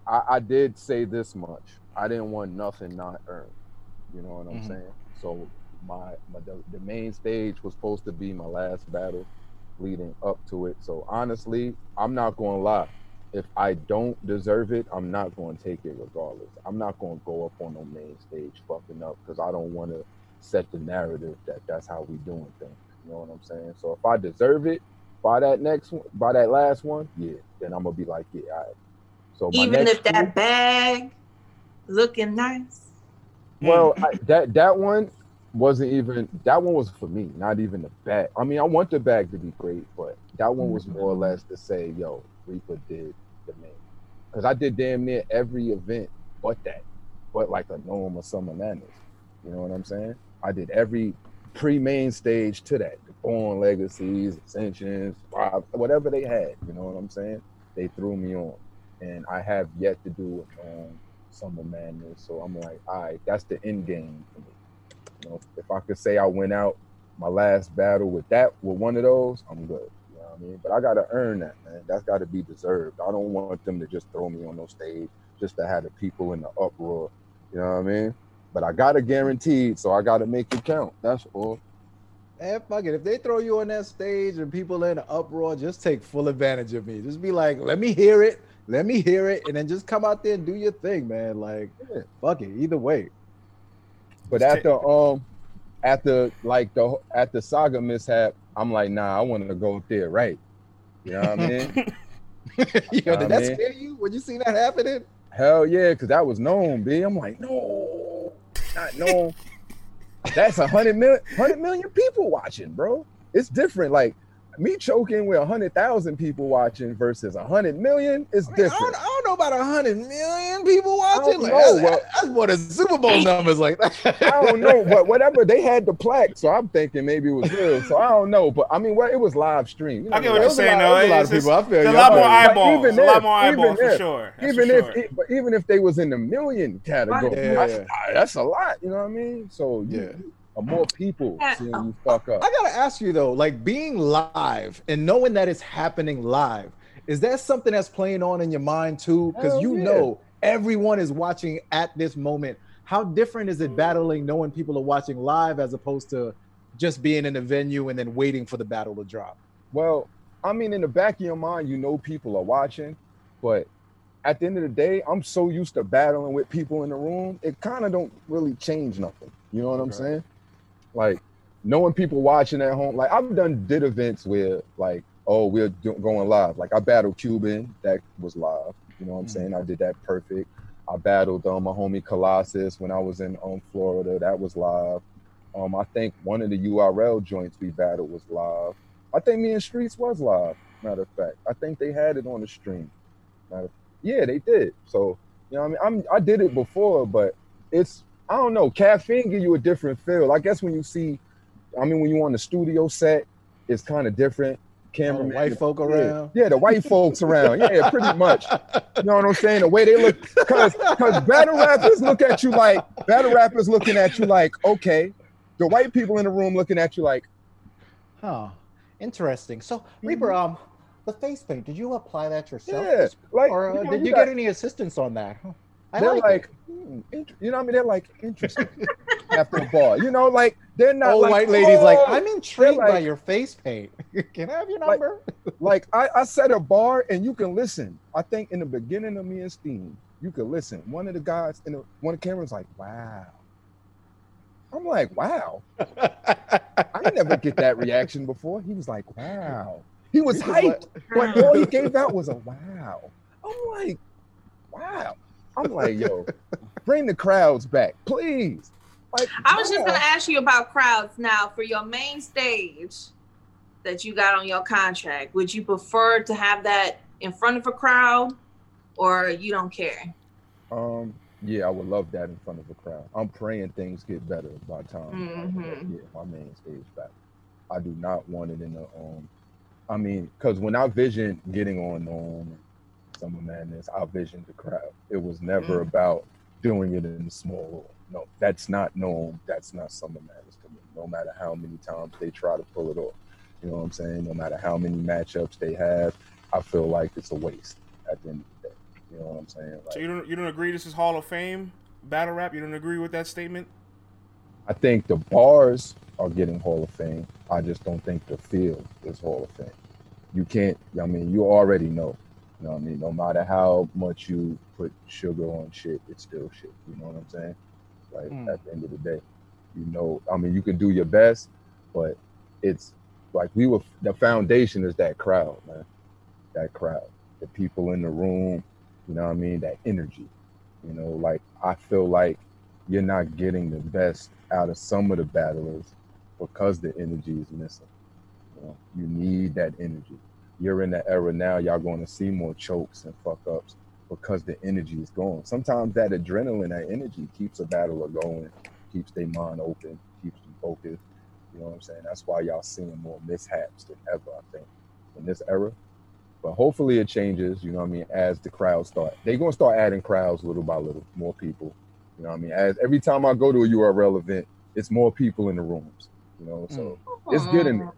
I, I did say this much. I didn't want nothing not earned. You know what I'm Mhm. saying? So my, my the, the main stage was supposed to be my last battle, leading up to it. So honestly, I'm not gonna lie. If I don't deserve it, I'm not going to take it regardless. I'm not going to go up on no main stage fucking up because I don't want to set the narrative that that's how we doing things. You know what I'm saying? So if I deserve it by that next one, by that last one, yeah, then I'm gonna be like, yeah, all right. So Even if that bag looking nice. well, I, that that one wasn't even that one was for me, not even the bag. I mean, I want the bag to be great, but that one was more or less to say, yo, Reaper did the main. Because I did damn near every event but that, but like a NOME or Summer Madness. You know what I'm saying? I did every pre-main stage to that. The Born Legacies, Ascensions, whatever they had. You know what I'm saying? They threw me on, and I have yet to do um, Summer Madness. So I'm like, all right, that's the end game for me. You know, if I could say I went out my last battle with that with one of those, I'm good. You know what I mean? But I gotta earn that, man. That's gotta be deserved. I don't want them to just throw me on no stage just to have the people in the uproar. You know what I mean? But I got it guaranteed, so I gotta make it count. That's all. Man, fuck it. If they throw you on that stage and people in an uproar, just take full advantage of me. Just be like, let me hear it. Let me hear it. And then just come out there and do your thing, man. Like, Yeah. fuck it. Either way. But Just after um after like the at the saga mishap, I'm like, nah, I wanted to go up there, right? You know what I *laughs* mean? Yo, *laughs* Nah, did that scare you? When you see that happening? Hell yeah, because that was NOME, B. I'm like, no, not NOME. *laughs* That's a hundred million, hundred million people watching, bro. It's different. Like me choking with a hundred thousand people watching versus a hundred million is I, mean, I, different. don't, I don't know about a hundred million people watching. don't Like, that's, well- that's more than Super Bowl *laughs* numbers like. I don't know, but whatever they had the plaque, so I'm thinking maybe it was real. So I don't know, but I mean, well, it was live stream. You know I get what what you're saying, lot- though. a lot It's, of people. I feel it's a lot more feel you. But eyeballs. even a lot more even eyeballs for if- sure. Even for if, sure. it, but even if they was in the million category, Yeah, that's, yeah. that's a lot. You know what I mean? So you, Yeah. Uh, more people seeing you fuck up. I gotta ask you though, like being live and knowing that it's happening live, is that something that's playing on in your mind too? Because you yeah. know everyone is watching at this moment. How different is it battling knowing people are watching live as opposed to just being in a venue and then waiting for the battle to drop? Well, I mean, in the back of your mind, you know people are watching, but at the end of the day, I'm so used to battling with people in the room, it kind of don't really change nothing. You know what I'm Okay. saying? Like knowing people watching at home. Like I've done did events where like, oh, we're do- going live. Like I battled Cuban, that was live. You know what I'm Mhm. saying? I did that perfect. I battled um, my homie Colossus when I was in um, Florida. That was live. Um, I think one of the URL joints we battled was live. I think me and Streets was live. Matter of fact, I think they had it on the stream. Matter of, yeah, they did. So you know, what I mean, I'm I did it before, but it's I don't know. Caffeine give you a different feel. I guess when you see I mean, when you on the studio set, it's kind of different. Camera, white folk around? Yeah, the white folks around. Yeah, pretty much. You know what I'm saying? The way they look, because because battle rappers look at you like battle rappers looking at you like, okay, the white people in the room looking at you like, Huh. Interesting. So, Reaper, um, the face paint, did you apply that yourself? Yeah, like, or uh, you know, did you you got- get any assistance on that? Huh. I they're like, like, hmm, you know what I mean? They're like interesting after a bar. You know, like they're not old like, white ladies like, "Oh." I'm intrigued They're by your face paint. *laughs* Can I have your number? *laughs* like I, I set a bar and you can listen. I think in the beginning of me and Steam, you could listen. One of the guys in the one of the cameras like, wow. I'm like, wow. *laughs* I never get that reaction before. He was like, wow. He was He was hyped, but all he gave out was a wow. I'm like, wow. I'm like, yo, bring the crowds back, please. Like, I was just gonna ask you about crowds now for your main stage that you got on your contract. Would you prefer to have that in front of a crowd, or you don't care? Um, yeah, I would love that in front of a crowd. I'm praying things get better by time I Mhm. get my main stage back. I do not want it in the um. I mean, because when I vision getting on um Summer Madness, I visioned the crowd. It was never Mm. about doing it in the small room. No, that's not NOME. That's not Summer Madness to me. No matter how many times they try to pull it off, you know what I'm saying. No matter how many matchups they have, I feel like it's a waste at the end of the day. You know what I'm saying? Like, So you don't you don't agree this is Hall of Fame battle rap? You don't agree with that statement? I think the bars are getting Hall of Fame. I just don't think the field is Hall of Fame. You can't. I mean, you already know. You know what I mean? No matter how much you put sugar on shit, it's still shit. You know what I'm saying? Like Mm. at the end of the day, you know. I mean, you can do your best, but it's like we were. The foundation is that crowd, man. That crowd, the people in the room. You know what I mean? That energy. You know, like I feel like you're not getting the best out of some of the battlers because the energy is missing. You, know, you need that energy. You're in the era now, y'all going to see more chokes and fuck ups because the energy is gone. Sometimes that adrenaline, that energy keeps a battler going, keeps their mind open, keeps them focused. You know what I'm saying? That's why y'all seeing more mishaps than ever, I think, in this era. But hopefully it changes, you know what I mean, as the crowds start. They're gonna start adding crowds little by little, more people. You know what I mean? As every time I go to a URL event, it's more people in the rooms. You know, so it's getting there.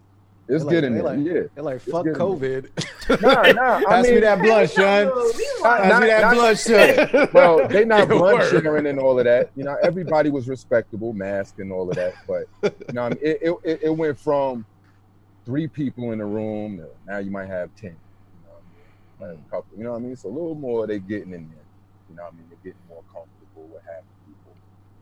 It's They like- getting they there. like- yeah. They're like, fuck COVID. *laughs* Nah, nah. I Pass me that blunt, son. Not- Pass me that not- blunt, *laughs* son. well, they *laughs* not It blunt sharing and all of that. You know, everybody was respectable, mask and all of that. But you know, I mean, it, it, it, it went from three people in the room to now you might have ten. You know, what I mean? Like a couple. You know what I mean? So a little more they getting in there. You know, what I mean, they're getting more comfortable with having people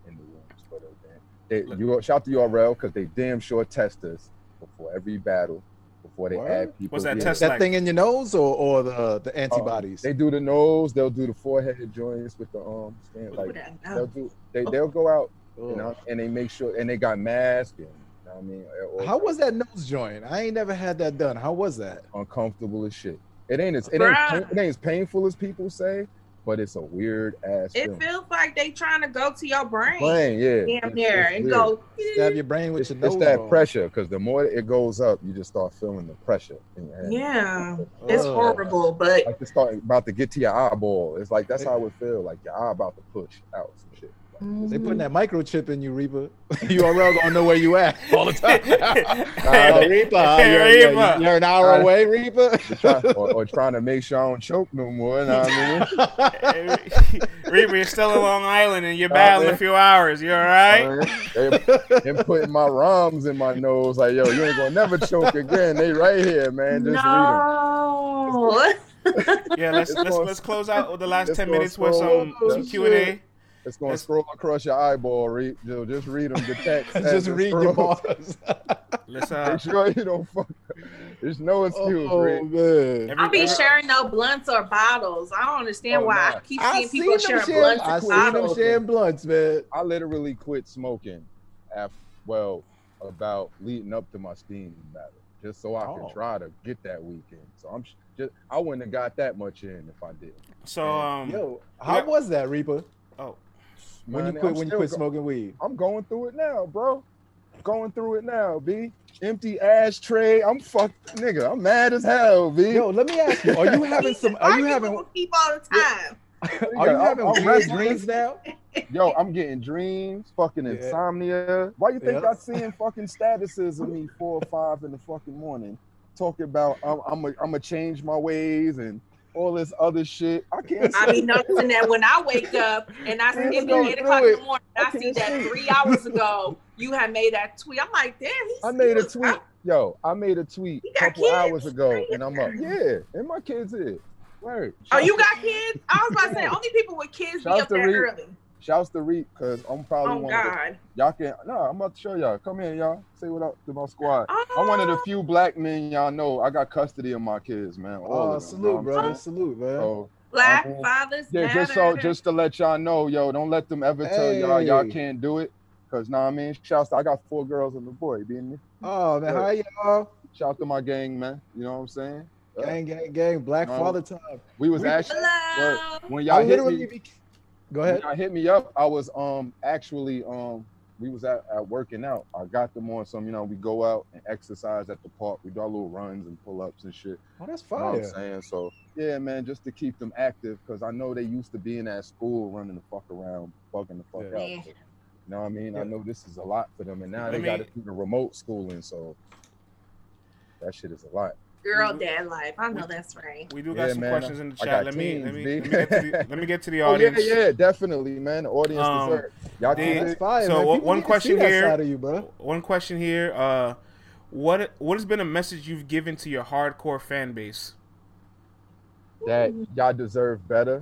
in the rooms. But uh, they, you shout to URL because they damn sure test us before every battle before they add people. What's that in. test that like? thing in your nose or, or the, the Um, antibodies? they do the nose. They'll do the forehead joints with the um. Stand, like they'll do. They they'll go out, you know, and they make sure and they got masks and. You know what I mean, or- How was that nose joint? I ain't never had that done. How was that? uncomfortable as shit. It ain't as it ain't, it ain't as painful as people say, but it's a weird ass It feeling. feels like they trying to go to your brain. Brain, yeah. Damn near and weird. go. Stab your brain with It's, your it's that bone. pressure because the more it goes up, you just start feeling the pressure in your head. Yeah, it's Ugh. horrible, but Like it's starting about to get to your eyeball. It's like that's how it feel. Like your eye about to push out some shit. They putting that microchip in you, Reaper. *laughs* URL gonna know where you at *laughs* all the time. *laughs* Uh, Reaper, Hey, you're, you're- Reaper. you're an hour Uh, away, Reaper. Try- or, or trying to make sure I don't choke no more. You know what I mean? Reaper, you're still in Long Island and you're Nah, battling man. a few hours. You all right? They, them putting my rhymes in my nose, like, yo, you ain't gonna never choke again. They right here, man. Just no. Yeah, let's let's gonna- let's close out the last ten minutes with some some Q and A. read them. It's gonna scroll across your eyeball, read. Yo, just read them. The *laughs* text. Just it read your scrolls. bars. *laughs* Let's uh, Make sure you don't fuck. There's no excuse, Oh Reed. man. I'll be every- sharing no blunts or bottles. I don't understand Oh, why I keep seeing seen people them sharing sharing, blunts I and seen them bottles. sharing blunts, man. I literally quit smoking after, well, about leading up to my Steam battle, just so I Oh. could try to get that weekend. So I'm just, I wouldn't have got that much in if I did. So um, Yo, how yeah. was that, Reaper? When you quit I'm when you quit go- smoking weed? I'm going through it now, bro. going through it now, B. Empty ashtray. I'm fuck nigga. I'm mad as hell, B. Yo, let me ask you: Are you *laughs* having some? Are you having? People keep all the time. *laughs* Are you I'm- having I'm weird dreams now? *laughs* Yo, I'm getting dreams, fucking Yeah. insomnia. Why you think Yeah. I seeing fucking statuses of me four or five in the fucking morning talking about I'm I'm a, I'm a change my ways and all this other shit? I can't. I be noticing that when I wake up and I see it eight o'clock through in the it. morning, I I see that three hours ago you had made that tweet. I'm like, damn, I made a tweet. Yo, I made a tweet a couple kids? hours ago, and I'm up. Yeah, and my kids here. Word. Oh, you got kids? I was about to say *laughs* only people with kids be up there early. Shouts to Reap, cause I'm probably Oh one of the, y'all can no, I'm about to show y'all. Come here, y'all. Say what up to my squad. I'm one of the Oh, few black men y'all know. I got custody of my kids, man. All Oh, of them, salute, know what brother. Salute, man. So, Black I'm- fathers yeah, just so just to let y'all know, yo, don't let them ever tell y'all y'all can't do it. Cause nah, I mean, shouts. To, I got four girls and a boy. Being me. Oh man, Yeah. how y'all? Shout to my gang, man. You know what I'm saying? Gang, gang, gang. Black No. Father time. We was We- actually Hello. when y'all hit me. be. Go ahead. y'all hit me up, I was um actually um we was at, at working out. I got them on some, you know, we go out and exercise at the park. We do our little runs and pull ups and shit. Oh, that's You know what I'm saying? So yeah, man, just to keep them active because I know they used to being at school running the fuck around, bugging the fuck Yeah. out. Yeah. So, you know what I mean? I know this is a lot for them, and now Let they me- got to do the remote schooling, so that shit is a lot. Girl dad life. I know that's right. We do got Yeah, some man, questions in the chat. got Let me, let me let me get to the, let me get to the *laughs* Oh yeah, audience. yeah, definitely, man. The audience Um, deserve. Y'all they- keep That's it. So, man. one- People one need to question here. side of you, bro. One question here. Uh, what what has been a message you've given to your hardcore fan base? that y'all deserve better.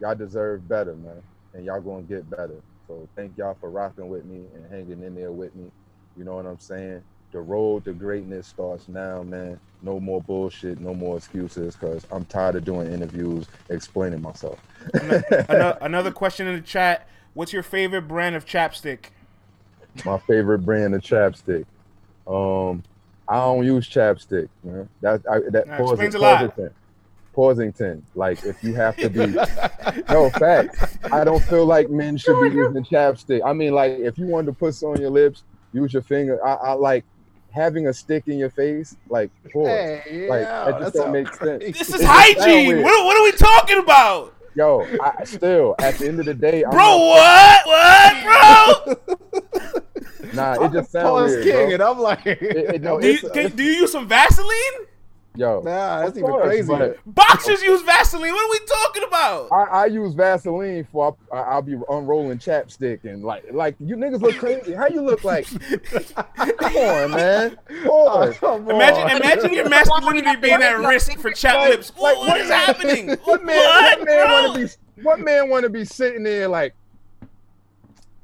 Y'all deserve better, man. And y'all gonna get better. So thank y'all for rocking with me and hanging in there with me. You know what I'm saying? The road to greatness starts now, man. No more bullshit, no more excuses, because I'm tired of doing interviews explaining myself. Another, *laughs* another question in the chat. What's your favorite brand of chapstick? My favorite brand of chapstick. Um, I don't use chapstick, man. That I, that That explains a Pausing- lot. Pausington. Like if you have to be *laughs* no fact. I don't feel like men should be using chapstick. I mean, like if you wanted to put some on your lips, use your finger. I, I like having a stick in your face. Like pause. Hey, like yeah, that just don't make sounds sense. This is It just sound hygiene. What, what are we talking about, Yo, I still at the end of the day, I'm bro? not- What? What, bro? nah, it just sounds Pause weird, king, bro. and I'm like, It- it- no, Do you, it's- can, do you use some Vaseline? Yo, nah, that's even course, crazy. but- Boxers use Vaseline. What are we talking about? I, I use Vaseline for I, I'll be unrolling chapstick and like like you niggas look crazy. How you look like? *laughs* Come on, man. Pause. *laughs* Come Imagine, on. imagine your masculinity being at risk for chap lips. like, what is happening? What man? What, What, man want to be? What man want to be sitting there like?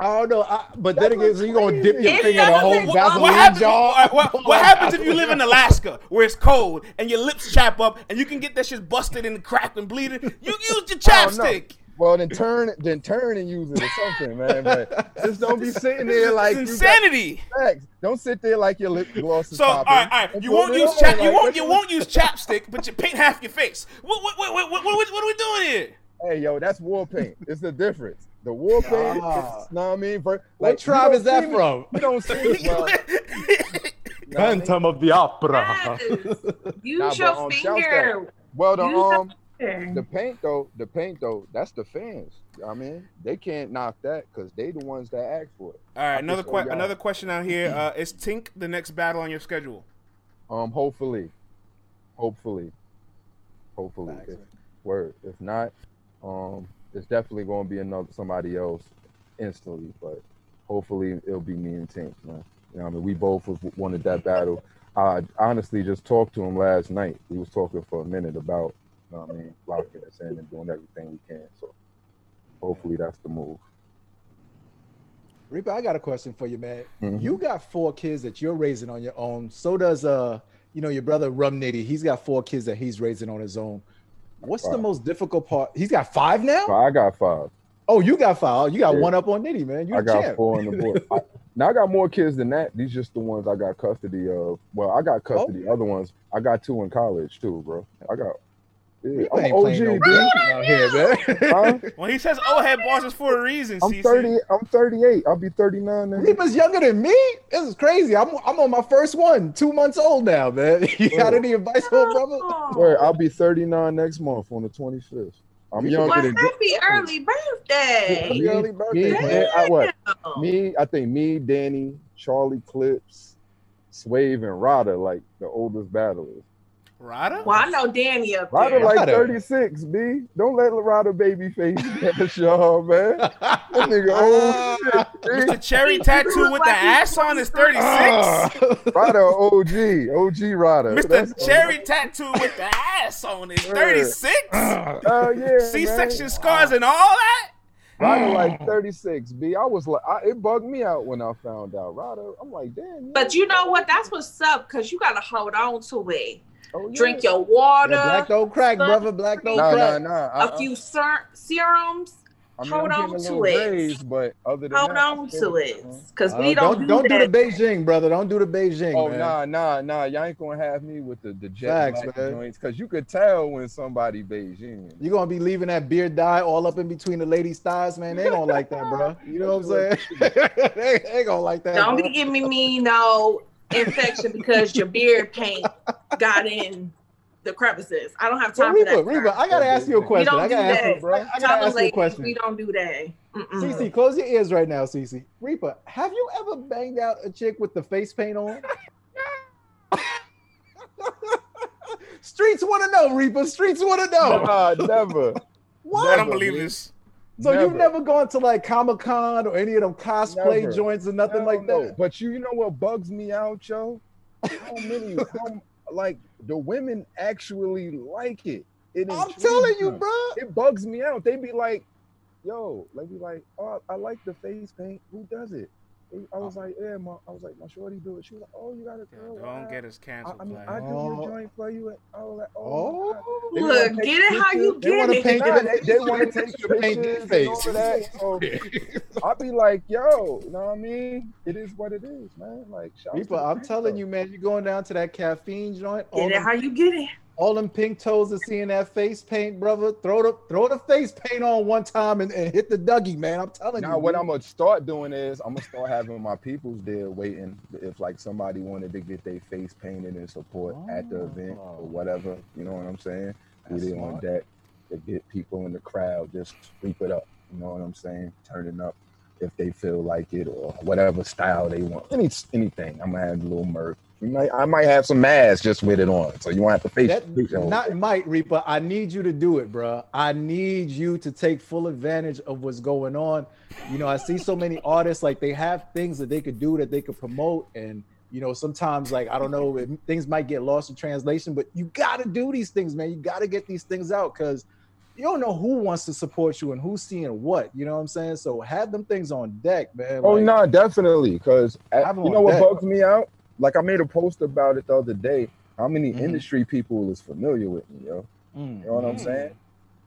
I don't know, I, but then again, looks so you gonna dip your crazy. finger in a whole doesn't- Vaseline What happens, jar? what, what- what *laughs* happens if you live in Alaska where it's cold and your lips chap up and you can get that shit busted and cracked and bleeding? You use your *laughs* I chapstick. Well, then turn, then turn and use it or something, man. But just don't be sitting there like It's you got insanity. Don't sit there like your lip gloss is So, popping. right, all right. You won't use on, chap. You like, won't. You won't use chapstick, but you paint half your face. What? What? What? What? What, what, what are we doing here? Hey, yo, that's war paint. It's the difference. The war paint, Ah. is, know what I mean? Ver- What like, you tribe is that see me- from? You don't see me. Well, *laughs* know what I mean? of the Opera. Use Nah, your but, finger. Well, the Use um, finger. the paint though, the paint though, that's the fans. I mean, they can't knock that because they the ones that ask for it. All right. I Another just que- Another question out here. Uh, is Tink the next battle on your schedule? Um, hopefully, hopefully, hopefully. Facts, If, word. If not, um, it's definitely going to be another somebody else instantly. But hopefully, it'll be me and Tink, man. You know, I mean, we both wanted that battle. I honestly just talked to him last night. We was talking for a minute about, you know what I mean, locking us in and doing everything we can. So hopefully, that's the move. Reaper, I got a question for you, man. Mhm. You got four kids that you're raising on your own. So does uh, you know, your brother Rum Nitty. He's got four kids that he's raising on his own. What's the most difficult part? He's got five now. I got five. Oh, you got five. Oh, you got Yeah. one up on Nitty, man. You I a got champ. four on the board. I, *laughs* now I got more kids than that. These just the ones I got custody of. Well, I got oh. custody. Other ones, I got two in college too, bro. I got Yeah, I I'm ain't playing no OG, game dude. out here, man. Huh? *laughs* When he says old head bars, it's for a reason. I'm CC. 30. I'm 38. I'll be 39 next. Reaper's younger than me. This is crazy. I'm I'm on my first one, two months old now, man. *laughs* You got any advice for a brother? Word, I'll be 39 next month on the 25th. I'm Reaper- younger Well, than happy early birthday. Happy early birthday, me, man. I, what? Me, I think me, Danny, Charlie Clips, Swave, and Rada like the oldest battlers. Rada? Well, I know Danny up Rada there. like 36, B. Don't let Rada baby face catch *laughs* y'all, man. That nigga *laughs* old uh, shit, The B. cherry tattoo with the like he's ass on is 36. Ah. Rada OG, OG Rada. Mr. That's- Cherry tattoo with the ass on is 36. Oh yeah, *laughs* C-section man. Ah. scars and all that. Rada like 36, B. I was like, I, it bugged me out when I found out. Rada, I'm like, damn. But you know what? That's what's up because you got to hold on to it. Oh, yeah. Drink your water, Yeah, black don't crack, brother. Black don't Nah, nah, crack. nah. a few ser- serums. I mean, hold I'm on a to little it. raised, but other than Hold that, on to it because Uh, we don't, do don't do the Beijing, brother. Don't do the Beijing, Oh man. nah, nah, nah. Y'all ain't gonna have me with the the jet Facts, man. joints because you could tell when somebody Beijing. You're gonna be leaving that beard dye all up in between the ladies' thighs, man. They don't like that, bro. *laughs* You know what I'm saying? *laughs* they ain't gonna like that. Don't bro. be giving me no infection because your beard paint got in the crevices. I don't have time for Reba, that. Reba. I gotta ask you a we question. don't I do gotta ask that. you, bro. I Tell gotta the ask you a question. We don't do that. Mm-mm. Cece, close your ears right now, Cece. Reba, have you ever banged out a chick with the face paint on? *laughs* Streets want to know, Reaper. Streets want to know. Nah, never. What? I don't believe man. this. So Never. you've never gone to like Comic Con or any of them cosplay Never. joints or nothing like no. that? But you, you know what bugs me out, yo? How many? *laughs* how, like the women actually like it. It I'm telling you, them. bro. It bugs me out. They be like, "Yo," they be like, "Oh, I like the face paint. Who does it?" They- I was oh. like, "Yeah, my," I was like, "My shorty do it." She was like, "Oh, you got a girl." Don't wow." get us I, canceled. I mean, Black. I do Oh. your joint for you. And I was like, "Oh." Oh, Look, get it how you pictures. They get wanna it. paint Nah, it. they, they want to take to paint their pictures and face. that. So *laughs* I'll be like, yo, you know what I mean? It is what it is, man. Like, shouts to Reaper, I'm telling you, man, you're going down to that caffeine joint. All Get it how you get it. All them pink toes are seeing that face paint, brother. Throw the throw the face paint on one time and, and hit the Dougie, man. I'm telling Now, you. Now what dude. I'm gonna start doing is I'm gonna start having my peoples there waiting. If like somebody wanted to get their face painted and support at the event Oh. or whatever, you know what I'm saying? Be That's there on smart. deck to get people in the crowd, just sweep it up. You know what I'm saying? Turning up if they feel like it or whatever style they want. Any anything. I'm gonna have a little merch. Might, I might have some masks just with it on, so you won't have to face. That, not might Reaper. I need you to do it, bro. I need you to take full advantage of what's going on. You know, I see so many artists like they have things that they could do that they could promote, and you know, sometimes like I don't know, things might get lost in translation, but you got to do these things, man. You got to get these things out because you don't know who wants to support you and who's seeing what. You know what I'm saying? So have them things on deck, man. Oh Like, no, definitely. Because you know on what deck. bugs me out? Like I made a post about it the other day. How many Mhm. industry people is familiar with me, yo? mm, You know what I'm Mm. saying?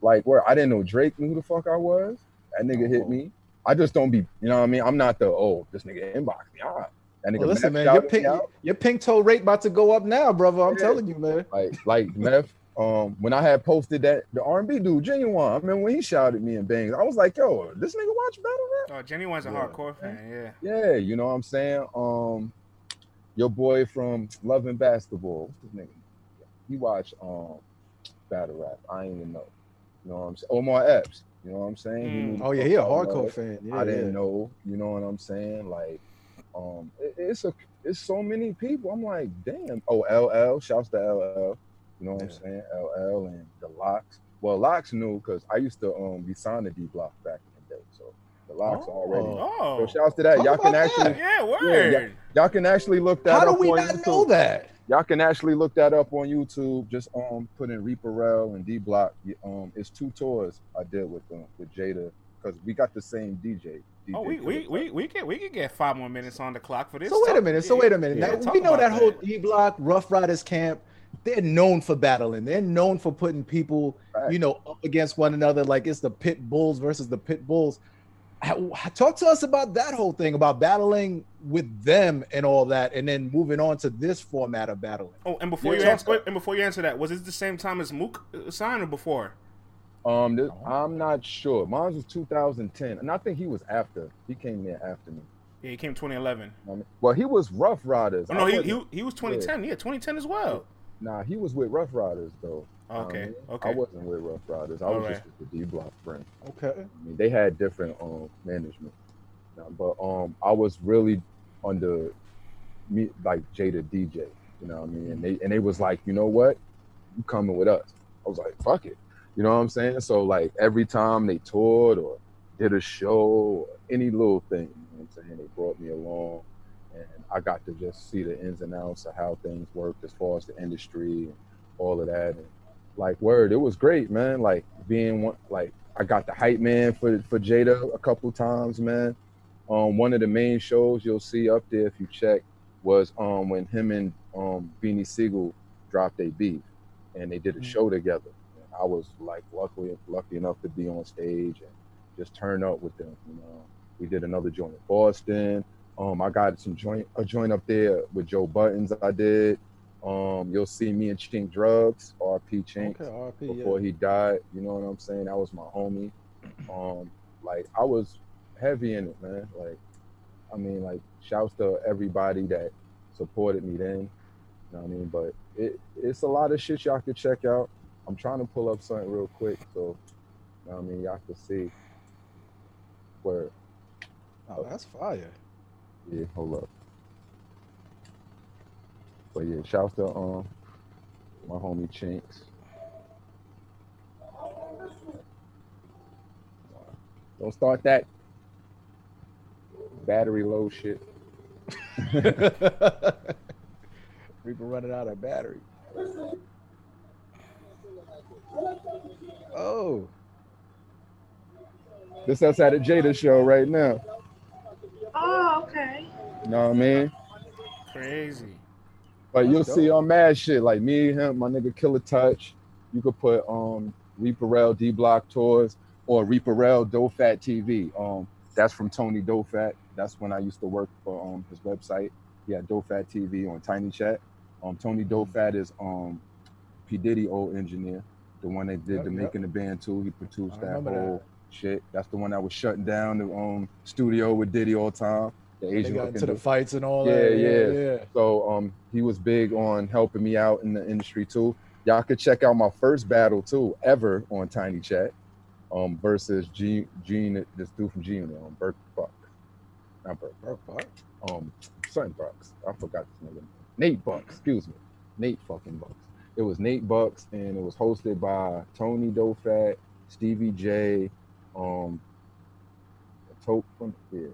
Like where I didn't know Drake knew who the fuck I was. That nigga hit Oh. me. I just don't be, you know what I mean? I'm not the oh, this nigga inbox me. Ah, that nigga Well, listen, man, your pink, your pink toe rate about to go up now, brother. I'm Yeah. telling you, man. like like Meth. Um, when I had posted that the R&B dude, Ginuwine. I remember when he shouted me and bangs. I was like, yo, this nigga watch battle rap. Oh, Ginuwine's a Yeah. hardcore fan. Yeah. Yeah, you know what I'm saying? Um your boy from Loving Basketball, what's his name? He watched um battle rap. I ain't even know. You know what I'm saying? Omar Epps. You know what I'm saying? Mm. Oh yeah, he a hardcore fan. Yeah, I didn't yeah. know. You know what I'm saying? Like, um, it- it's a it's so many people. I'm like, damn. Oh, LL. Shouts to LL. You know what I'm saying? LL and the LOX. Well, LOX knew because I used to um be signed to D Block back in the day. So the LOX Oh. already. Oh. So shouts to that. Talk Y'all can actually that. Yeah, word. yeah. y'all can actually look that How up do we on not YouTube. know that? Y'all can actually look that up on YouTube. Just um put in Reaper Rel and D Block. Um, it's two tours I did with them with Jada because we got the same DJ. DJ Oh, we we we we can we can get five more minutes on the clock for this. So wait a minute. So yeah, wait a minute. yeah, now talk we know about that whole D Block Ruff Ryders camp. They're known for battling. They're known for putting people, Right. you know, up against one another. Like it's the pit bulls versus the pit bulls. How- Talk to us about that whole thing about battling with them and all that, and then moving on to this format of battling. Oh, and before Yeah, you talk answer, and before you answer that, was it the same time as Mook uh, signed or before? Um, this, I'm not sure. Mine was 2010, and I think he was after. He came there after me. Yeah, he came 2011. I mean, well, he was Ruff Ryders. Oh no, he, he he was 2010. Yeah, 2010 as well. Nah, he was with Ruff Ryders though. Okay, I mean, okay. I wasn't with Ruff Ryders. I All was right. just with the D Block friend. Okay. I mean, they had different um management, but um, I was really under me like Jada DJ. You know what I mean? And they and they was like, you know what, you coming with us? I was like, fuck it. You know what I'm saying? So like every time they toured or did a show or any little thing, you know what I'm saying? They brought me along and I got to just see the ins and outs of how things worked as far as the industry and all of that. And like word, it was great, man. Like being one like I got the hype man for for Jada a couple times, man. Um one of the main shows you'll see up there if you check was um when him and um Beanie Sigel dropped a beef and they did a show together. And I was like luckily lucky enough to be on stage and just turn up with them. You know, we did another joint in Boston. Um, I got some joint a joint up there with Joe Buttons. I did. Um, you'll see me and Chinx Drugz, RP Chinx, Okay, RP, before yeah. he died. You know what I'm saying? That was my homie. *clears throat* Um, like I was heavy in it, man. Like, I mean, like shouts to everybody that supported me then. You know what I mean? But it it's a lot of shit y'all could check out. I'm trying to pull up something real quick, so you know what I mean y'all can see where. Oh, that's fire. Yeah, hold up. But yeah, shouts to um my homie Chinx. Don't start that battery low shit. *laughs* Reaper running out of battery. Oh, This us at a Jada show right now. Oh, okay. You know what I mean? Crazy. But you'll That's see on mad shit like me, him, my nigga Killer Touch. You could put um Reaperell D Block Tours or Reaperell Dofat TV. Um, that's from Tony Dofat. That's when I used to work for um his website. He had Dofat TV on Tiny Chat. Um, Tony Dofat is um P Diddy old engineer, the one that did the yep. making the band too. He produced that remember that. whole shit. That's the one that was shutting down the um studio with Diddy all time. The they got into the fights and all Yeah, that. yeah. yeah. So um, he was big on helping me out in the industry too. Y'all could check out my first battle too, ever on Tiny Chat, um, versus Gene, Gene, this dude from Gene Unit, um, Burke Buck, not Burke, Burke Buck, um, something Bucks. I forgot his name. Nate Bucks, excuse me, Nate fucking Bucks. It was Nate Bucks, and it was hosted by Tony Dofat, Stevie J, um, Tope from yeah,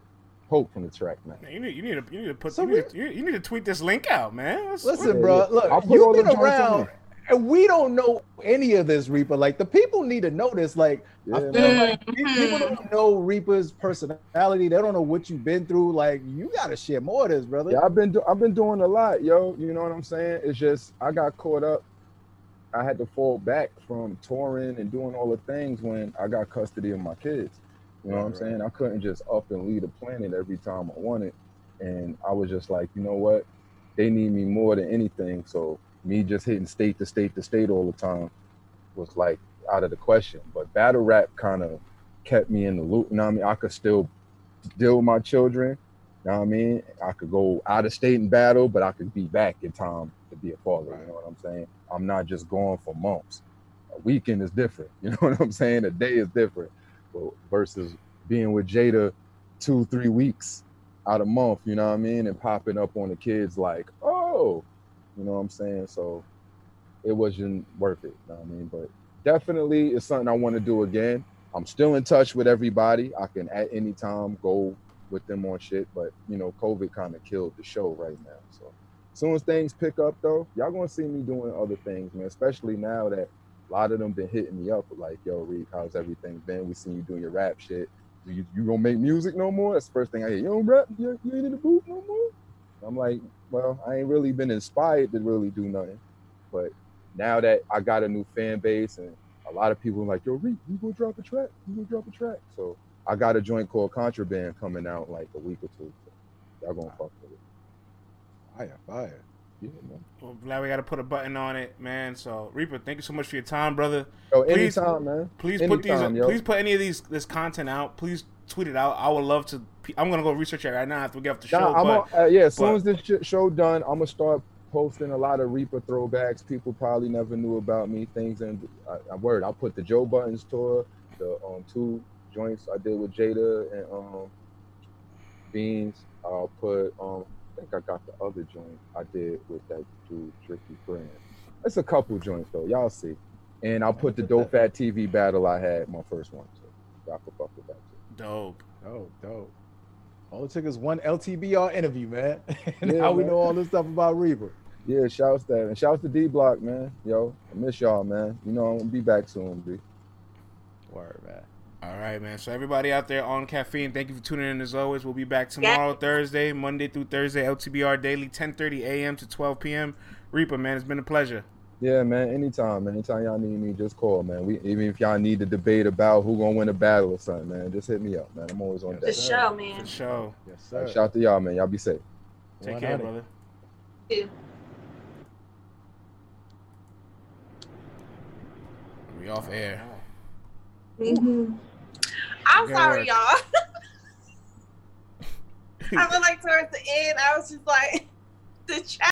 Hope from the track man. Man, you need you need to you need to put So you, need to, you, you need to tweet this link out, man. Let's- Listen, Yeah, bro. Look, you've been around, and we don't know any of this, Reaper. Like the people need to know this. Like I feel man. like pe- people don't know Reaper's personality. They don't know what you've been through. Like you got to share more of this, brother. Yeah, I've been do- I've been doing a lot, yo. You know what I'm saying? It's just I got caught up. I had to fall back from touring and doing all the things when I got custody of my kids. You know what I'm Right, saying? I couldn't just up and leave the planet every time I wanted. And I was just like, you know what? They need me more than anything. So me just hitting state to state to state all the time was like out of the question. But battle rap kind of kept me in the loop. You know what I mean? I could still deal with my children. You know what I mean? I could go out of state and battle, but I could be back in time to be a father. You know what I'm saying? I'm not just going for months. A weekend is different. *laughs* You know what I'm saying? A day is different. Versus being with Jada two, three weeks out a month, you know what I mean? And popping up on the kids like, oh, you know what I'm saying? So it wasn't worth it. You know what I mean? But definitely it's something I want to do again. I'm still in touch with everybody. I can at any time go with them on shit, but you know, COVID kind of killed the show right now. So as soon as things pick up though, y'all gonna see me doing other things, man. Especially now that a lot of them been hitting me up like, yo, Reek, how's everything been? We seen you doing your rap shit. You, you gonna make music no more? That's the first thing I hear. You don't rap, you, you ain't in the booth no more? I'm like, well, I ain't really been inspired to really do nothing. But now that I got a new fan base and a lot of people are like, yo, Reek, you gonna drop a track? You gonna drop a track? So I got a joint called Contraband coming out in like a week or two. Y'all gonna fuck with it. Fire, fire. Yeah, man. Well, glad we got to put a button on it, man. So Reaper, thank you so much for your time, brother. Yo, Please- anytime, man. Please put these. Yo. Please put any of these this content out. Please tweet it out. I would love to. I'm gonna go research it right now after we get off the show. Nah, I'm but on, uh, yeah. As soon as this show done, I'm gonna start posting a lot of Reaper throwbacks. People probably never knew about me. Things and I, I word. I'll put the Joe Budden's tour, the um two joints I did with Jada and um Beans. I'll put um. I think I got the other joint I did with that dude Tricky Brand. It's a couple joints though. Y'all see. And I'll put the Dofat TV battle I had my first one. So y'all can fuck with that too. dope. Dope, dope. All it took is one LTBR interview, man. *laughs* and Yeah, now we know all this stuff about Reaper. Yeah, shouts that and shouts to D Block, man. Yo, I miss y'all, man. You know I'm gonna be back soon, B. Word, man. All right, man. So everybody out there on caffeine, thank you for tuning in as always. We'll be back tomorrow, Thursday, Monday through Thursday, LTBR daily, 10:30 a.m. to 12 p.m. Reaper, man, it's been a pleasure. Yeah, man. Anytime, man. Anytime y'all need me, just call, man. We even if y'all need to debate about who gonna win a battle or something, man, just hit me up, man. I'm always on The that. show, man. For sure. Yes, All right, sir. shout out to y'all, man. Y'all be safe. Take 100. care, brother. Yeah. We off air. hmm I'm Good sorry, work. y'all. *laughs* I feel like towards the end, I was just like, *laughs* the chat.